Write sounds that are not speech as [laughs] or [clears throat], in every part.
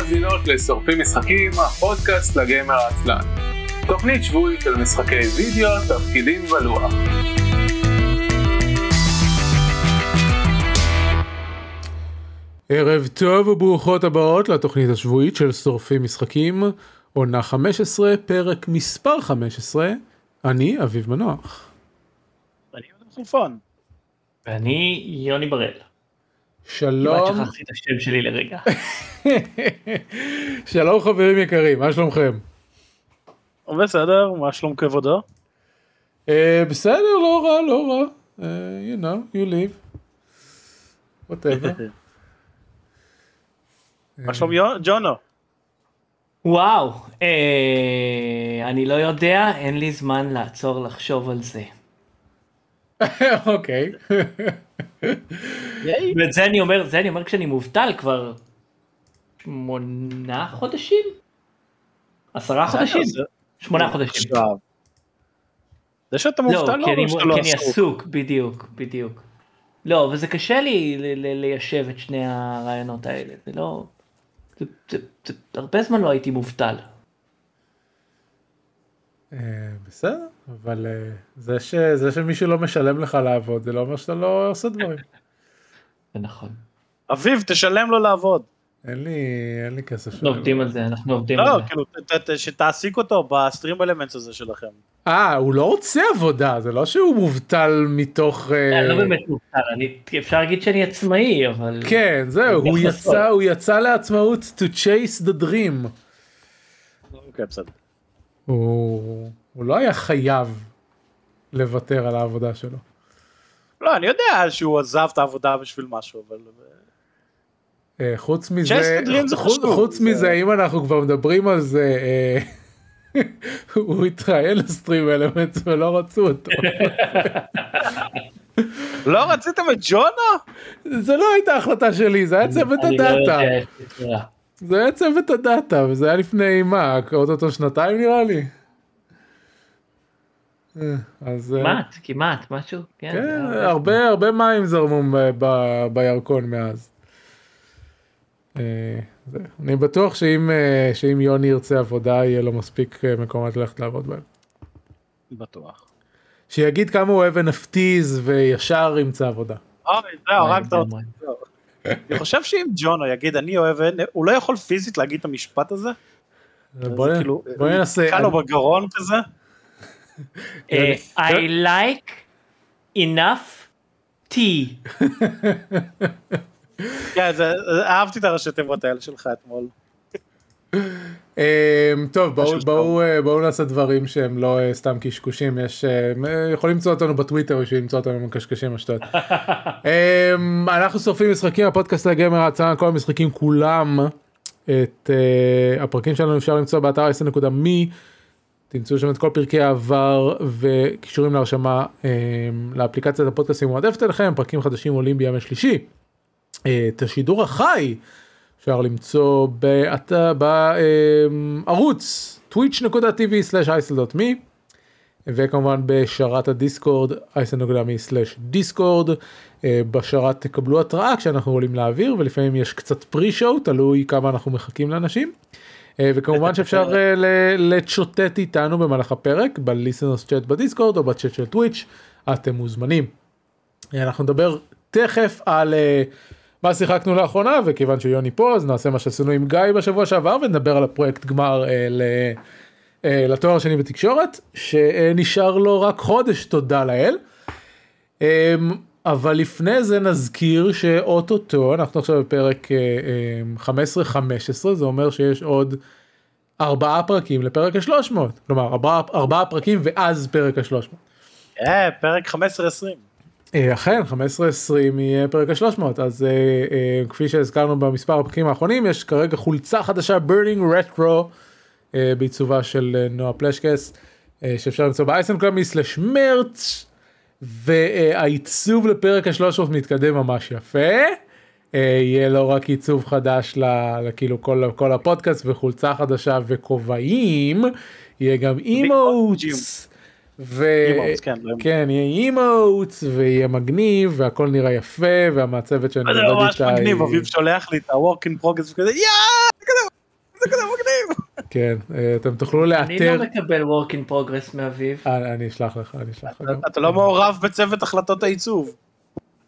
מאזינות לשורפים משחקים, הפודקאסט לגמר העצלן. תוכנית שבועית על משחקי וידאו, תפקידים ולוח. ערב טוב וברוכות הבאות לתוכנית השבועית של שורפים משחקים, עונה 15, פרק מספר 15, אני אביב מנוח. אני. ואני יוני בראל. שלום. כמעט שכחתי את השם שלי לרגע. [laughs] שלום חברים יקרים, מה שלומכם? בסדר, מה שלום כבודו? Uh, בסדר, לא רע, לא רע. Uh, you know, you live. whatever. [laughs] מה שלום ג'ונו? וואו, אה, אני לא יודע, אין לי זמן לעצור לחשוב על זה. [laughs] אוקיי. ואת זה אני אומר, זה אני אומר כשאני מובטל כבר שמונה חודשים? עשרה חודשים? שמונה חודשים. זה שאתה לא, מובטל לא כי אני- אומר שאתה לא כי אני עסוק. עסוק, בדיוק, בדיוק. לא, וזה קשה לי ל- ל- ליישב את שני הרעיונות האלה, זה לא... זה- זה- זה- הרבה זמן לא הייתי מובטל. אה, בסדר, אבל אה, זה ש- זה שמישהו לא משלם לך לעבוד, זה לא אומר שאתה לא עושה דברים. זה נכון. אביב, תשלם לו לעבוד. אין לי אין לי כסף. אנחנו עובדים על זה, אנחנו עובדים לא, על זה. כאילו, ת- ת- שתעסיק אותו בסטרים אלמנטס הזה שלכם. אה, הוא לא רוצה עבודה, זה לא שהוא מובטל מתוך... אה, אני לא באמת מובטל, אני- אפשר להגיד שאני עצמאי, אבל... כן, זהו, הוא. יצא, הוא יצא לעצמאות to chase the dream. אוקיי, בסדר. הוא, הוא לא היה חייב לוותר על העבודה שלו. לא, אני יודע שהוא עזב את העבודה בשביל משהו, אבל... אה, חוץ מזה, חוץ, חוץ זה- מזה, אם אנחנו כבר מדברים על זה, אה, [laughs] הוא התראיין לסטרים אלמנטס ולא רצו אותו. [laughs] לא רציתם את ג'ונו? זה לא הייתה החלטה שלי, זה היה צוות לא הדאטה. זה היה צוות הדאטה, וזה היה לפני מה, אוטוטו שנתיים נראה לי. אה, אז אה, כמעט, כמעט, משהו. כן, כן, הרבה הרבה מים זרמו ב- ב- בירקון מאז. אה, זה. אני בטוח שאם שאם יוני ירצה עבודה יהיה לו מספיק מקומות ללכת לעבוד בהם. בטוח. שיגיד כמה הוא אוהב NFTs וישר ימצא עבודה. אוי, זהו, הרגת אותי. אני חושב שאם ג'ונו יגיד אני אוהב, הוא לא יכול פיזית להגיד את המשפט הזה? בוא כאילו, בוא ננסה. נתקע לו בגרון כזה? אה, I like enough tea. כן, אהבתי את הראשי תיבות האלה שלך אתמול. אה, טוב בואו אה, בואו נעשה דברים שהם לא אה, סתם קשקושים יש יכולים למצוא אותנו בטוויטר בשביל למצוא אותנו מקשקשים השטויות. [laughs] אה, אנחנו שורפים משחקים הפודקאסט הגמר ההצעה כל המשחקים כולם את הפרקים שלנו אפשר למצוא באתר 10.me תמצאו שם את כל פרקי העבר וקישורים להרשמה אה, לאפליקציית הפודקאסטים מועדפת אליכם פרקים חדשים עולים בימי שלישי. אה, את השידור החי אפשר למצוא באת- בערוץ twitch.tv/isl.me וכמובן בשרת הדיסקורד isl.me/דיסקורד בשרת תקבלו התראה כשאנחנו עולים לאוויר ולפעמים יש קצת שואו תלוי כמה אנחנו מחכים לאנשים. אה, וכמובן שאפשר אה, לצ'וטט איתנו במהלך הפרק בליסנרס צ'אט בדיסקורד או בצ'אט של טוויץ' אתם מוזמנים. אה, אנחנו נדבר תכף על מה שיחקנו לאחרונה וכיוון שיוני פה אז נעשה מה שעשינו עם גיא בשבוע שעבר ונדבר על הפרויקט גמר לתואר שני בתקשורת שנשאר לו רק חודש תודה לאל. אה, אבל לפני זה נזכיר שאו-טו-טו אנחנו עכשיו בפרק אה, אה, 15-15 זה אומר שיש עוד ארבעה פרקים לפרק ה-300 כלומר ארבעה, ארבעה פרקים ואז פרק ה-300. אה, פרק 15-20. אה, אכן 15-20 יהיה פרק ה-300 אז אה, אה, כפי שהזכרנו במספר הפרקים האחרונים יש כרגע חולצה חדשה burning retro אה, בעיצובה של אה, נועה פלשקס אה, שאפשר למצוא באייסנקלמי סלש מרץ והעיצוב לפרק ה-300 מתקדם ממש יפה. אה, יהיה לא רק עיצוב חדש לכאילו כל, כל הפודקאסט וחולצה חדשה וכובעים יהיה גם אימוטס. ו... אימוטס, כן, לא כן, יהיה אימוטס ויהיה מגניב והכל נראה יפה והמעצבת שאני זה עובד ממש איתה מגניב, היא- אביב שולח לי את ה-work in progress וכזה, יאה! כן, אה, אתם תוכלו אני לאתר, לא מקבל work in progress מאביב, אה, אני אשלח לך, אני אשלח לך. אתה לא מעורב בצוות החלטות העיצוב.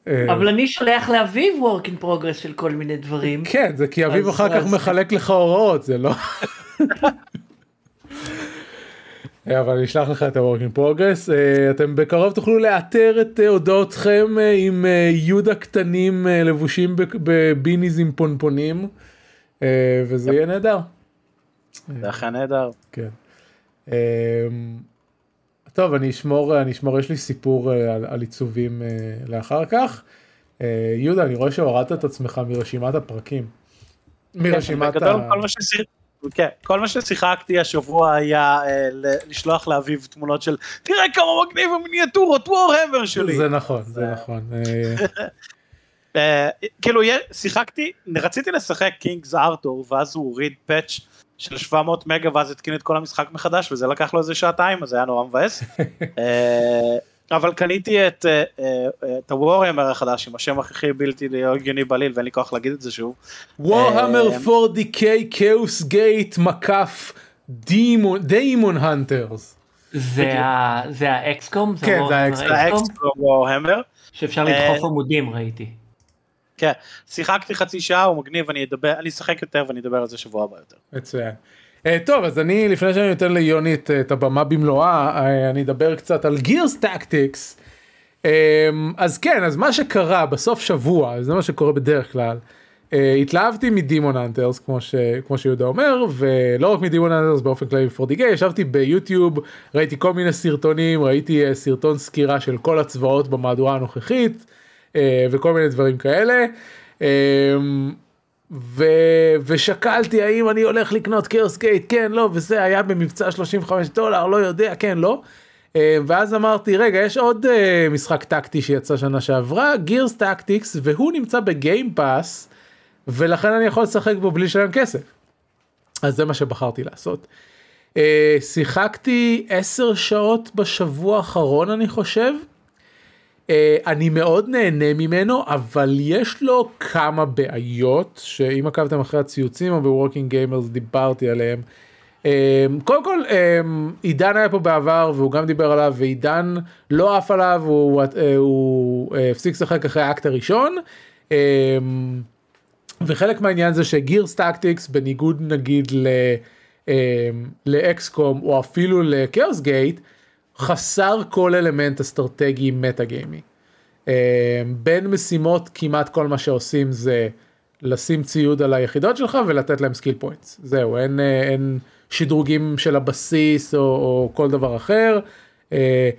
אה, אבל אני שולח לאביב work in progress של כל מיני דברים. כן, זה כי אביב אחר כך מחלק לך הוראות, זה לא... אבל אני אשלח לך את ה-work in progress. אתם בקרוב תוכלו לאתר את הודעותכם עם יהודה קטנים לבושים בביניז עם פונפונים, וזה יהיה נהדר. זה אכן נהדר. כן. אמ, טוב, אני אשמור, אני אשמור, יש לי סיפור אה, על, על עיצובים אה, לאחר כך. אה, יהודה, אני רואה שהורדת את עצמך מרשימת הפרקים. מרשימת ה... כל מה ששיח- כן, כל מה ששיחקתי השבוע היה אה, לשלוח לאביב תמונות של תראה כמה מגניב המיניאטורות וורהמר שלי. זה נכון, זה נכון. אה, [laughs] כאילו שיחקתי, רציתי לשחק קינגס ארתור ואז הוא הוריד פאץ' של 700 מגה ואז התקין את כל המשחק מחדש וזה לקח לו איזה שעתיים אז זה היה נורא מבאס. [laughs] אה, אבל קניתי את, אה, אה, את הוורהמר החדש עם השם הכי בלתי הגיוני בעליל ואין לי כוח להגיד את זה שוב. וורהמר אה, 4DK כאוס גייט מקף Daemonhunters. זה ה XCOM? כן, זה ה XCOM. Warhammer. שאפשר לדחוף עמודים ראיתי. כן, שיחקתי חצי שעה, הוא מגניב, אני אדבר, אני אשחק יותר ואני אדבר על זה שבוע הבא יותר. מצוין. Uh, טוב אז אני לפני שאני נותן ליוני את, את הבמה במלואה uh, אני אדבר קצת על Gears Tactics. Um, אז כן אז מה שקרה בסוף שבוע זה מה שקורה בדרך כלל. Uh, התלהבתי מ Daemonhunters כמו, ש, כמו שיהודה אומר ולא רק מ Daemonhunters באופן כללי 40K ישבתי ביוטיוב ראיתי כל מיני סרטונים ראיתי uh, סרטון סקירה של כל הצבאות במהדורה הנוכחית uh, וכל מיני דברים כאלה. Um, ו... ושקלתי האם אני הולך לקנות Chaos Gate כן לא וזה היה במבצע 35 דולר לא יודע כן לא. אה, ואז אמרתי רגע יש עוד אה, משחק טקטי שיצא שנה שעברה Gears Tactics והוא נמצא ב Game Pass ולכן אני יכול לשחק בו בלי לשלם כסף. אז זה מה שבחרתי לעשות. אה, שיחקתי 10 שעות בשבוע האחרון אני חושב. Uh, אני מאוד נהנה ממנו אבל יש לו כמה בעיות שאם עקבתם אחרי הציוצים או ב Working Gamers דיברתי עליהם. Um, קודם כל um, עידן היה פה בעבר והוא גם דיבר עליו ועידן לא עף עליו הוא, הוא הפסיק לשחק אחרי האקט הראשון. וחלק מהעניין זה ש Gears Tactics בניגוד נגיד ל XCOM או אפילו ל Chaos Gate חסר כל אלמנט אסטרטגי meta גיימי. אה, בין משימות כמעט כל מה שעושים זה לשים ציוד על היחידות שלך ולתת להם skill points. זהו, אין, אה, אין שדרוגים של הבסיס או, או כל דבר אחר. אה,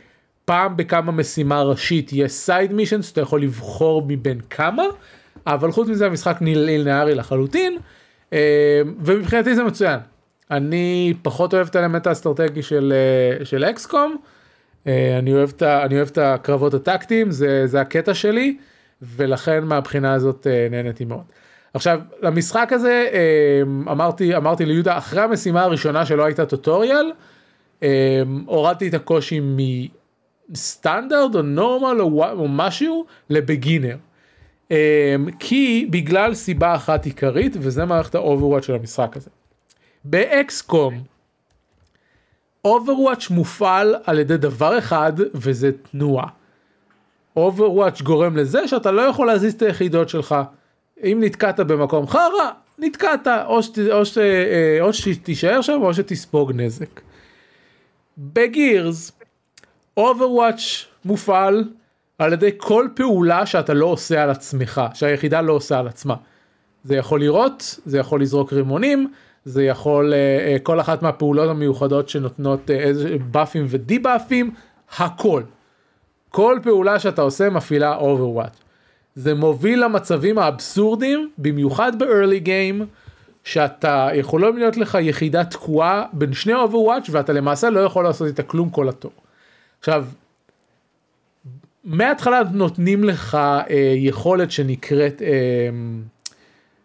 פעם בכמה משימה ראשית יש סייד מישן שאתה יכול לבחור מבין כמה, אבל חוץ מזה המשחק לינארי לחלוטין, ומבחינתי זה מצוין. אני פחות אוהב את האלמנט האסטרטגי של, של אקסקום, אני אוהב, את, אני אוהב את הקרבות הטקטיים, זה, זה הקטע שלי, ולכן מהבחינה הזאת אה, נהניתי מאוד. עכשיו, למשחק הזה אה, אמרתי, אמרתי ליהודה, אחרי המשימה הראשונה שלא הייתה טוטוריאל, אה, הורדתי את הקושי מסטנדרט או normal או, או משהו ל beginner. אה, כי בגלל סיבה אחת עיקרית, וזה מערכת ה overwatch של המשחק הזה. ב XCOM, overwatch מופעל על ידי דבר אחד וזה תנועה. overwatch גורם לזה שאתה לא יכול להזיז את היחידות שלך. אם נתקעת במקום חרא, נתקעת, או, שת, או, ש, אה, או שתישאר שם או שתספוג נזק. ב-Gears, overwatch מופעל על ידי כל פעולה שאתה לא עושה על עצמך, שהיחידה לא עושה על עצמה. זה יכול לירות, זה יכול לזרוק רימונים, זה יכול, אה, אה, כל אחת מהפעולות המיוחדות שנותנות אה, איזה buffים ו-debuffים, הכל. כל פעולה שאתה עושה מפעילה overwatch. זה מוביל למצבים האבסורדים, במיוחד ב-early game, שאתה יכולים להיות לך יחידה תקועה בין שני overwatch ואתה למעשה לא יכול לעשות איתה כלום כל התור. עכשיו, מההתחלה נותנים לך אה, יכולת שנקראת אה,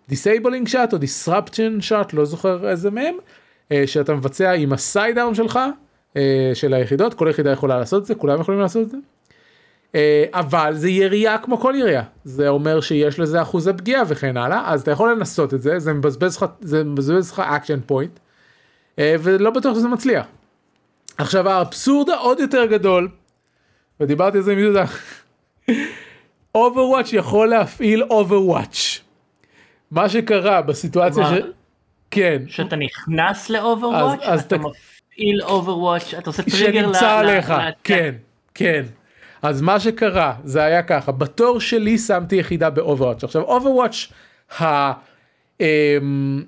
disabling shot או disruption shot לא זוכר איזה מהם אה, שאתה מבצע עם ה-sidearm שלך אה, של היחידות כל יחידה יכולה לעשות את זה כולם יכולים לעשות את זה. אה, אבל זה ירייה כמו כל ירייה זה אומר שיש לזה אחוזי פגיעה וכן הלאה אז אתה יכול לנסות את זה זה מבזבז לך זה מבזבז לך action point. ולא בטוח שזה מצליח. עכשיו האבסורד העוד יותר גדול, ודיברתי על זה עם יהודה, [laughs] Overwatch יכול להפעיל Overwatch. מה שקרה בסיטואציה מה? ש... כן, שאתה נכנס ל-overwatch, אז- אז אתה אתה- מפעיל overwatch, אתה עושה טריגר ל- שנמצא עליך, ל- כן, כן. אז מה שקרה זה היה ככה, בתור שלי שמתי יחידה ב-overwatch. עכשיו overwatch, ה... אמ,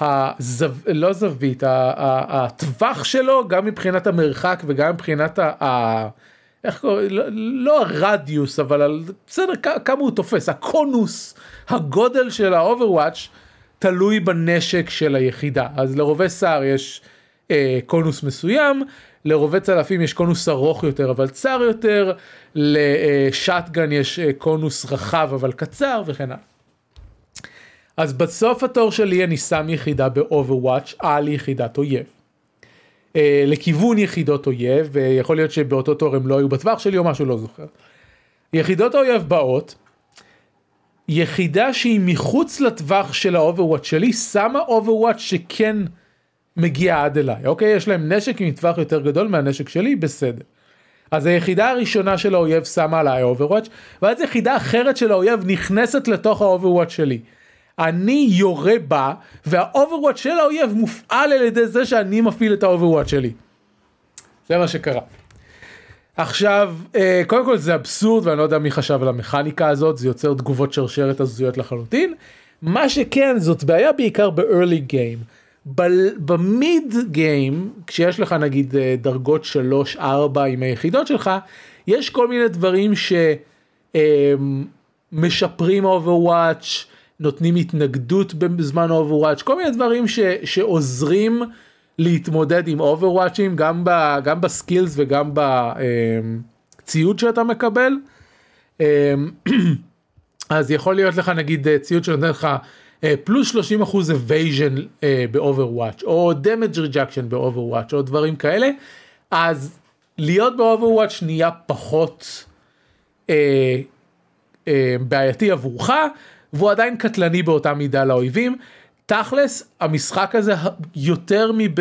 הזו... לא זווית, ה- ה- הטווח שלו גם מבחינת המרחק וגם מבחינת ה... ה... איך קוראים, לא, לא הרדיוס אבל על, בסדר כמה הוא תופס, הקונוס, הגודל של ה-overwatch תלוי בנשק של היחידה. אז לרובה סער יש אה, קונוס מסוים, לרובה צלפים יש קונוס ארוך יותר אבל צר יותר, ל-shotgun יש אה, קונוס רחב אבל קצר וכן הלאה. אז בסוף התור שלי אני שם יחידה ב-overwatch על יחידת אויב. Uh, לכיוון יחידות אויב, ויכול להיות שבאותו תור הם לא היו בטווח שלי או משהו, לא זוכר. יחידות האויב באות, יחידה שהיא מחוץ לטווח של ה-overwatch שלי, שמה overwatch שכן מגיע עד אליי, אוקיי? יש להם נשק עם טווח יותר גדול מהנשק שלי, בסדר. אז היחידה הראשונה של האויב שמה עליי overwatch, ואז יחידה אחרת של האויב נכנסת לתוך ה-overwatch שלי. אני יורה בה, וה-overwatch של האויב מופעל על ידי זה שאני מפעיל את ה-overwatch שלי. זה מה שקרה. עכשיו, אה, קודם כל זה אבסורד ואני לא יודע מי חשב על המכניקה הזאת, זה יוצר תגובות שרשרת הזויות לחלוטין. מה שכן, זאת בעיה בעיקר ב-early game. ב-mid game, כשיש לך נגיד אה, דרגות 3-4 עם היחידות שלך, יש כל מיני דברים שמשפרים overwatch, נותנים התנגדות בזמן overwatch, כל מיני דברים ש, שעוזרים להתמודד עם overwatchים, גם, ב, גם ב-skills וגם בציוד שאתה מקבל. אמ, [clears throat] אז יכול להיות לך נגיד אה, ציוד שנותן לך אה, פלוס 30 אחוז evasion אה, ב-overwatch או damage reduction ב-overwatch או דברים כאלה אז להיות ב-overwatch נהיה פחות אה, אה, בעייתי עבורך והוא עדיין קטלני באותה מידה לאויבים. תכלס המשחק הזה יותר מב...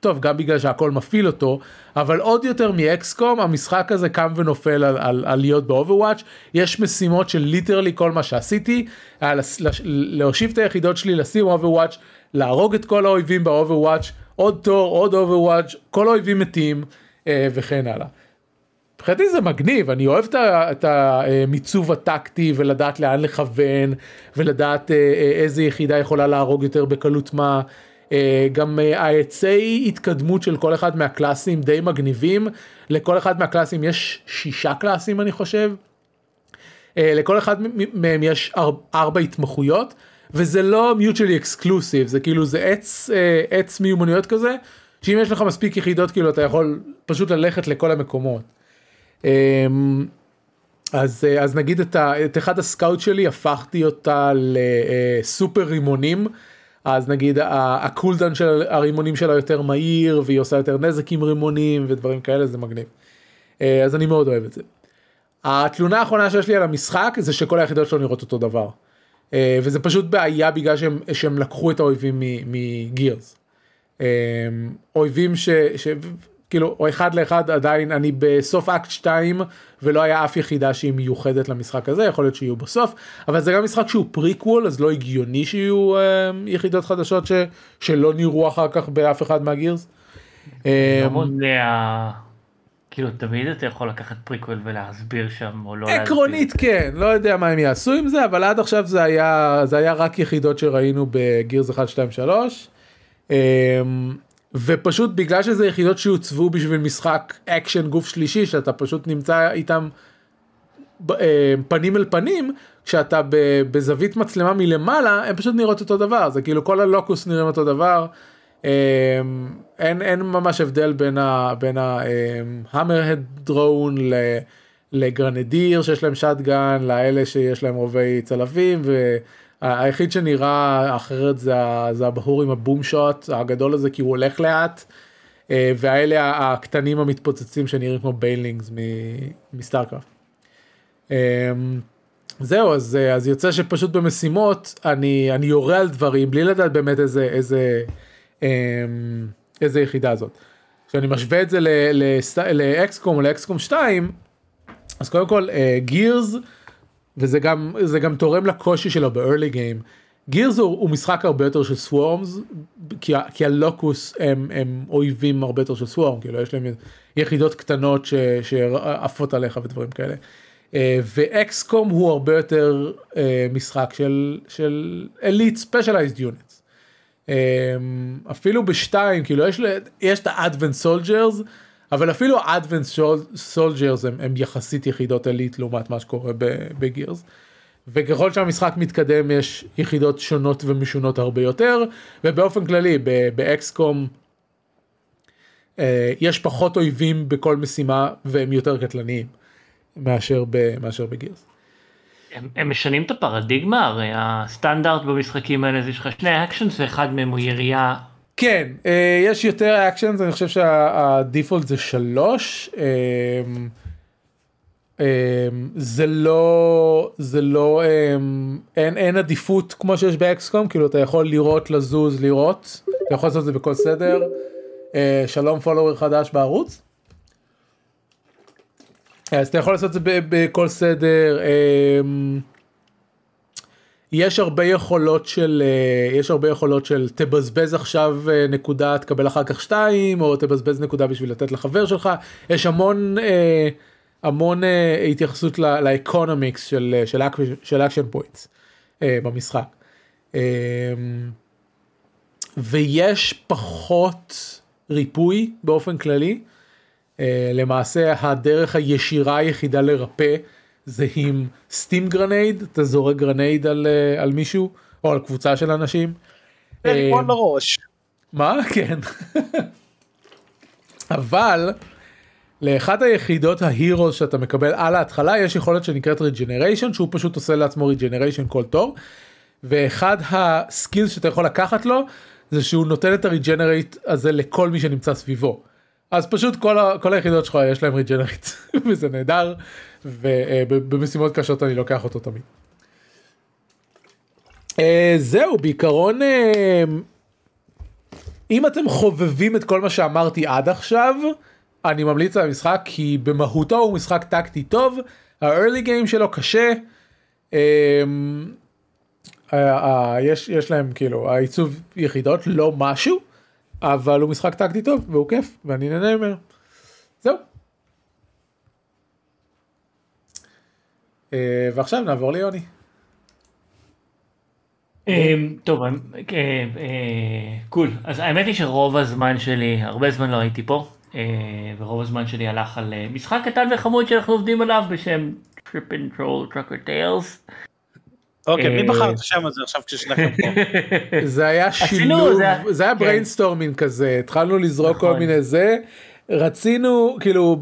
טוב גם בגלל שהכל מפעיל אותו אבל עוד יותר מ-XCOM המשחק הזה קם ונופל על, על, על להיות ב-overwatch יש משימות של literally כל מה שעשיתי להושיב את היחידות שלי לשים overwatch להרוג את כל האויבים ב-overwatch עוד תור עוד overwatch כל האויבים מתים אה, וכן הלאה. מבחינתי זה מגניב אני אוהב את המיצוב הטקטי ולדעת לאן לכוון ולדעת אה, אה, איזה יחידה יכולה להרוג יותר בקלות מה. אה, גם העצי התקדמות של כל אחד מה-classים די מגניבים לכל אחד מה-classים יש שישה classים אני חושב. לכל אחד מהם יש אר- ארבע התמחויות וזה לא mutually exclusive זה כאילו זה עץ עץ מיומנויות כזה שאם יש לך מספיק יחידות כאילו אתה יכול פשוט ללכת לכל המקומות. אמ, אז אה, אז נגיד את, ה, את אחד הסקאוט שלי הפכתי אותה לסופר רימונים אז נגיד הקולדן של הרימונים שלה יותר מהיר והיא עושה יותר נזק עם רימונים ודברים כאלה זה מגניב. אה, אז אני מאוד אוהב את זה. התלונה האחרונה שיש לי על המשחק זה שכל היחידות שלו נראות אותו דבר. אה, וזה פשוט בעיה בגלל שהם, שהם לקחו את האויבים מ-Gears. אויבים ש... ש... כאילו או אחד לאחד עדיין אני בסוף אקט 2 ולא היה אף יחידה שהיא מיוחדת למשחק הזה יכול להיות שיהיו בסוף אבל זה גם משחק שהוא פריקוול אז לא הגיוני שיהיו אה, יחידות חדשות ש... שלא נראו אחר כך באף אחד מה-Gears. אה, כאילו תמיד אתה יכול לקחת פריקוול ולהסביר שם או לא להסביר. עקרונית כן לא יודע מה הם יעשו עם זה אבל עד עכשיו זה היה זה היה רק יחידות שראינו ב-Gears 1 2 3 ופשוט בגלל שזה יחידות שהוצבו בשביל משחק אקשן גוף שלישי שאתה פשוט נמצא איתם אה, פנים אל פנים כשאתה בזווית מצלמה מלמעלה הם פשוט נראות אותו דבר זה כאילו כל הלוקוס נראים אותו דבר. אה, אין אין ממש הבדל בין ה... בין ההמרהד drone ל-grenadier שיש להם shotgun לאלה שיש להם רובי צלפים והיחיד שנראה אחרת זה, זה הבחור עם ה-Boomshot הגדול הזה כי הוא הולך לאט אה, והאלה הקטנים המתפוצצים שנראים כמו banelings מ-StarCraft. אמ, זהו אז אז יוצא שפשוט במשימות אני אני יורה על דברים בלי לדעת באמת איזה איזה איזה יחידה זאת. כשאני משווה את זה ל XCOM או ל XCOM 2 אז קודם כל Gears uh, וזה גם זה גם תורם לקושי שלו ב-early game. Gears הוא, הוא משחק הרבה יותר של swarms כי, כי ה Locust הם, הם אויבים הרבה יותר של swarm כאילו יש להם יחידות קטנות שעפות עליך ודברים כאלה. Uh, ו XCOM הוא הרבה יותר uh, משחק של של elite specialized units. אפילו בשתיים כאילו יש, יש את ה Advent soldiers אבל אפילו Advent soldiers הם, הם יחסית יחידות elite לעומת מה שקורה ב Gears. וככל שהמשחק מתקדם יש יחידות שונות ומשונות הרבה יותר ובאופן כללי ב XCOM אה, יש פחות אויבים בכל משימה והם יותר קטלניים מאשר, מאשר ב Gears. הם, הם משנים את הפרדיגמה הרי הסטנדרט במשחקים האלה זה יש לך שני actions ואחד מהם הוא ירייה כן, אה, יש יותר אקשנס, אני חושב שהדיפולט זה שלוש. אה, אה, זה לא, זה לא, אין, אין עדיפות כמו שיש באקסקום, כאילו אתה יכול לראות, לזוז, לראות, אתה יכול לעשות את זה בכל סדר. שלום פולוור חדש בערוץ. אז אתה יכול לעשות את זה בכל סדר. יש הרבה יכולות של אה, יש הרבה יכולות של תבזבז עכשיו אה, נקודה תקבל אחר כך שתיים או תבזבז נקודה בשביל לתת לחבר שלך יש המון אה, המון התייחסות ל economics של של של action points במשחק. ויש פחות ריפוי באופן כללי למעשה הדרך הישירה היחידה לרפא זה עם stim grenade, אתה זורק grenade על, אה, על מישהו או על קבוצה של אנשים. רימון אה, לראש. מה? [laughs] כן. אבל לאחת היחידות ה hero שאתה מקבל על ההתחלה יש יכולת שנקראת regeneration שהוא פשוט עושה לעצמו regeneration כל תור. ואחד ה skills שאתה יכול לקחת לו זה שהוא נותן את ה regenerate הזה לכל מי שנמצא סביבו. אז פשוט כל, ה, כל היחידות שלך יש להם ריג'נרייט [laughs] וזה נהדר ובמשימות קשות אני לוקח אותו תמיד. Uh, זהו בעיקרון uh, אם אתם חובבים את כל מה שאמרתי עד עכשיו אני ממליץ על המשחק כי במהותו הוא משחק טקטי טוב ה-early game שלו קשה. Uh, uh, uh, יש יש להם כאילו העיצוב יחידות לא משהו אבל הוא משחק טקטי טוב והוא כיף ואני נהנה ממנו. זהו. אה, ועכשיו נעבור ליוני. אמ, טוב, אה, אה, קול. אז האמת היא שרוב הזמן שלי, הרבה זמן לא הייתי פה, ורוב הזמן שלי הלך על משחק קטן וחמוד שאנחנו עובדים עליו בשם Trip and Troll Trucker Tales. אוקיי, מי בחר את השם הזה עכשיו כששניכם פה? [laughs] זה היה שילוב, זה היה brainstorming כן. כזה, התחלנו לזרוק כל נכון. מיני זה. רצינו כאילו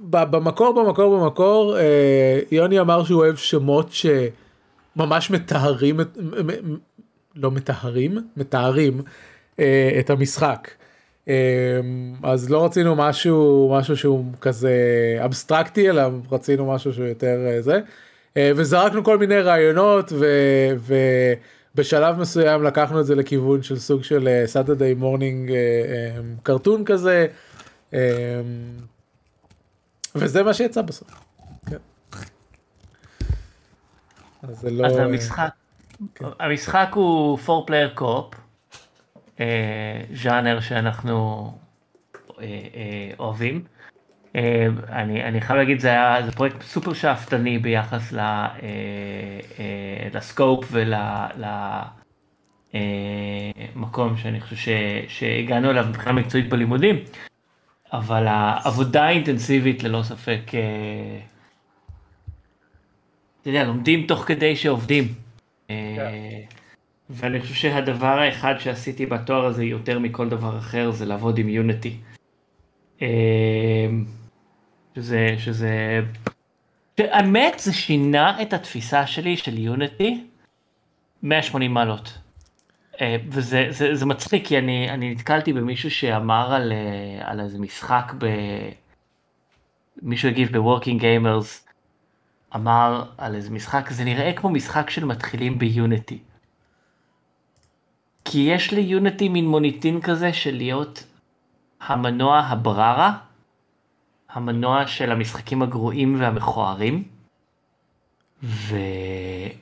במקור במקור במקור אה, יוני אמר שהוא אוהב שמות שממש מטהרים לא מטהרים מתארים אה, את המשחק. אה, אז לא רצינו משהו משהו שהוא כזה אבסטרקטי אלא רצינו משהו שהוא יותר זה וזרקנו כל מיני רעיונות ובשלב מסוים לקחנו את זה לכיוון של סוג של Saturday morning cartoon כזה. אמ, וזה מה שיצא בסוף. כן. אז זה לא... אז המשחק, כן. המשחק הוא 4 player co-op, ז'אנר שאנחנו אה, אה, אוהבים. אה, אני, אני חייב להגיד זה היה זה פרויקט סופר שאפתני ביחס לסקופ ולמקום שאני חושב ש, שהגענו אליו מבחינה מקצועית בלימודים. אבל העבודה האינטנסיבית ללא ספק, אה, אתה יודע, לומדים תוך כדי שעובדים. Yeah. אה, ואני חושב שהדבר האחד שעשיתי בתואר הזה יותר מכל דבר אחר זה לעבוד עם יוניטי. אה, שזה, שזה, האמת זה שינה את התפיסה שלי של Unity 180 מעלות. אה, וזה זה, זה מצחיק כי אני, אני נתקלתי במישהו שאמר על, אה, על איזה משחק ב... מישהו הגיב ב Working Gamers אמר על איזה משחק זה נראה כמו משחק של מתחילים ב Unity. כי יש ליוניטי מין מוניטין כזה של להיות המנוע הבררה, המנוע של המשחקים הגרועים והמכוערים. וזה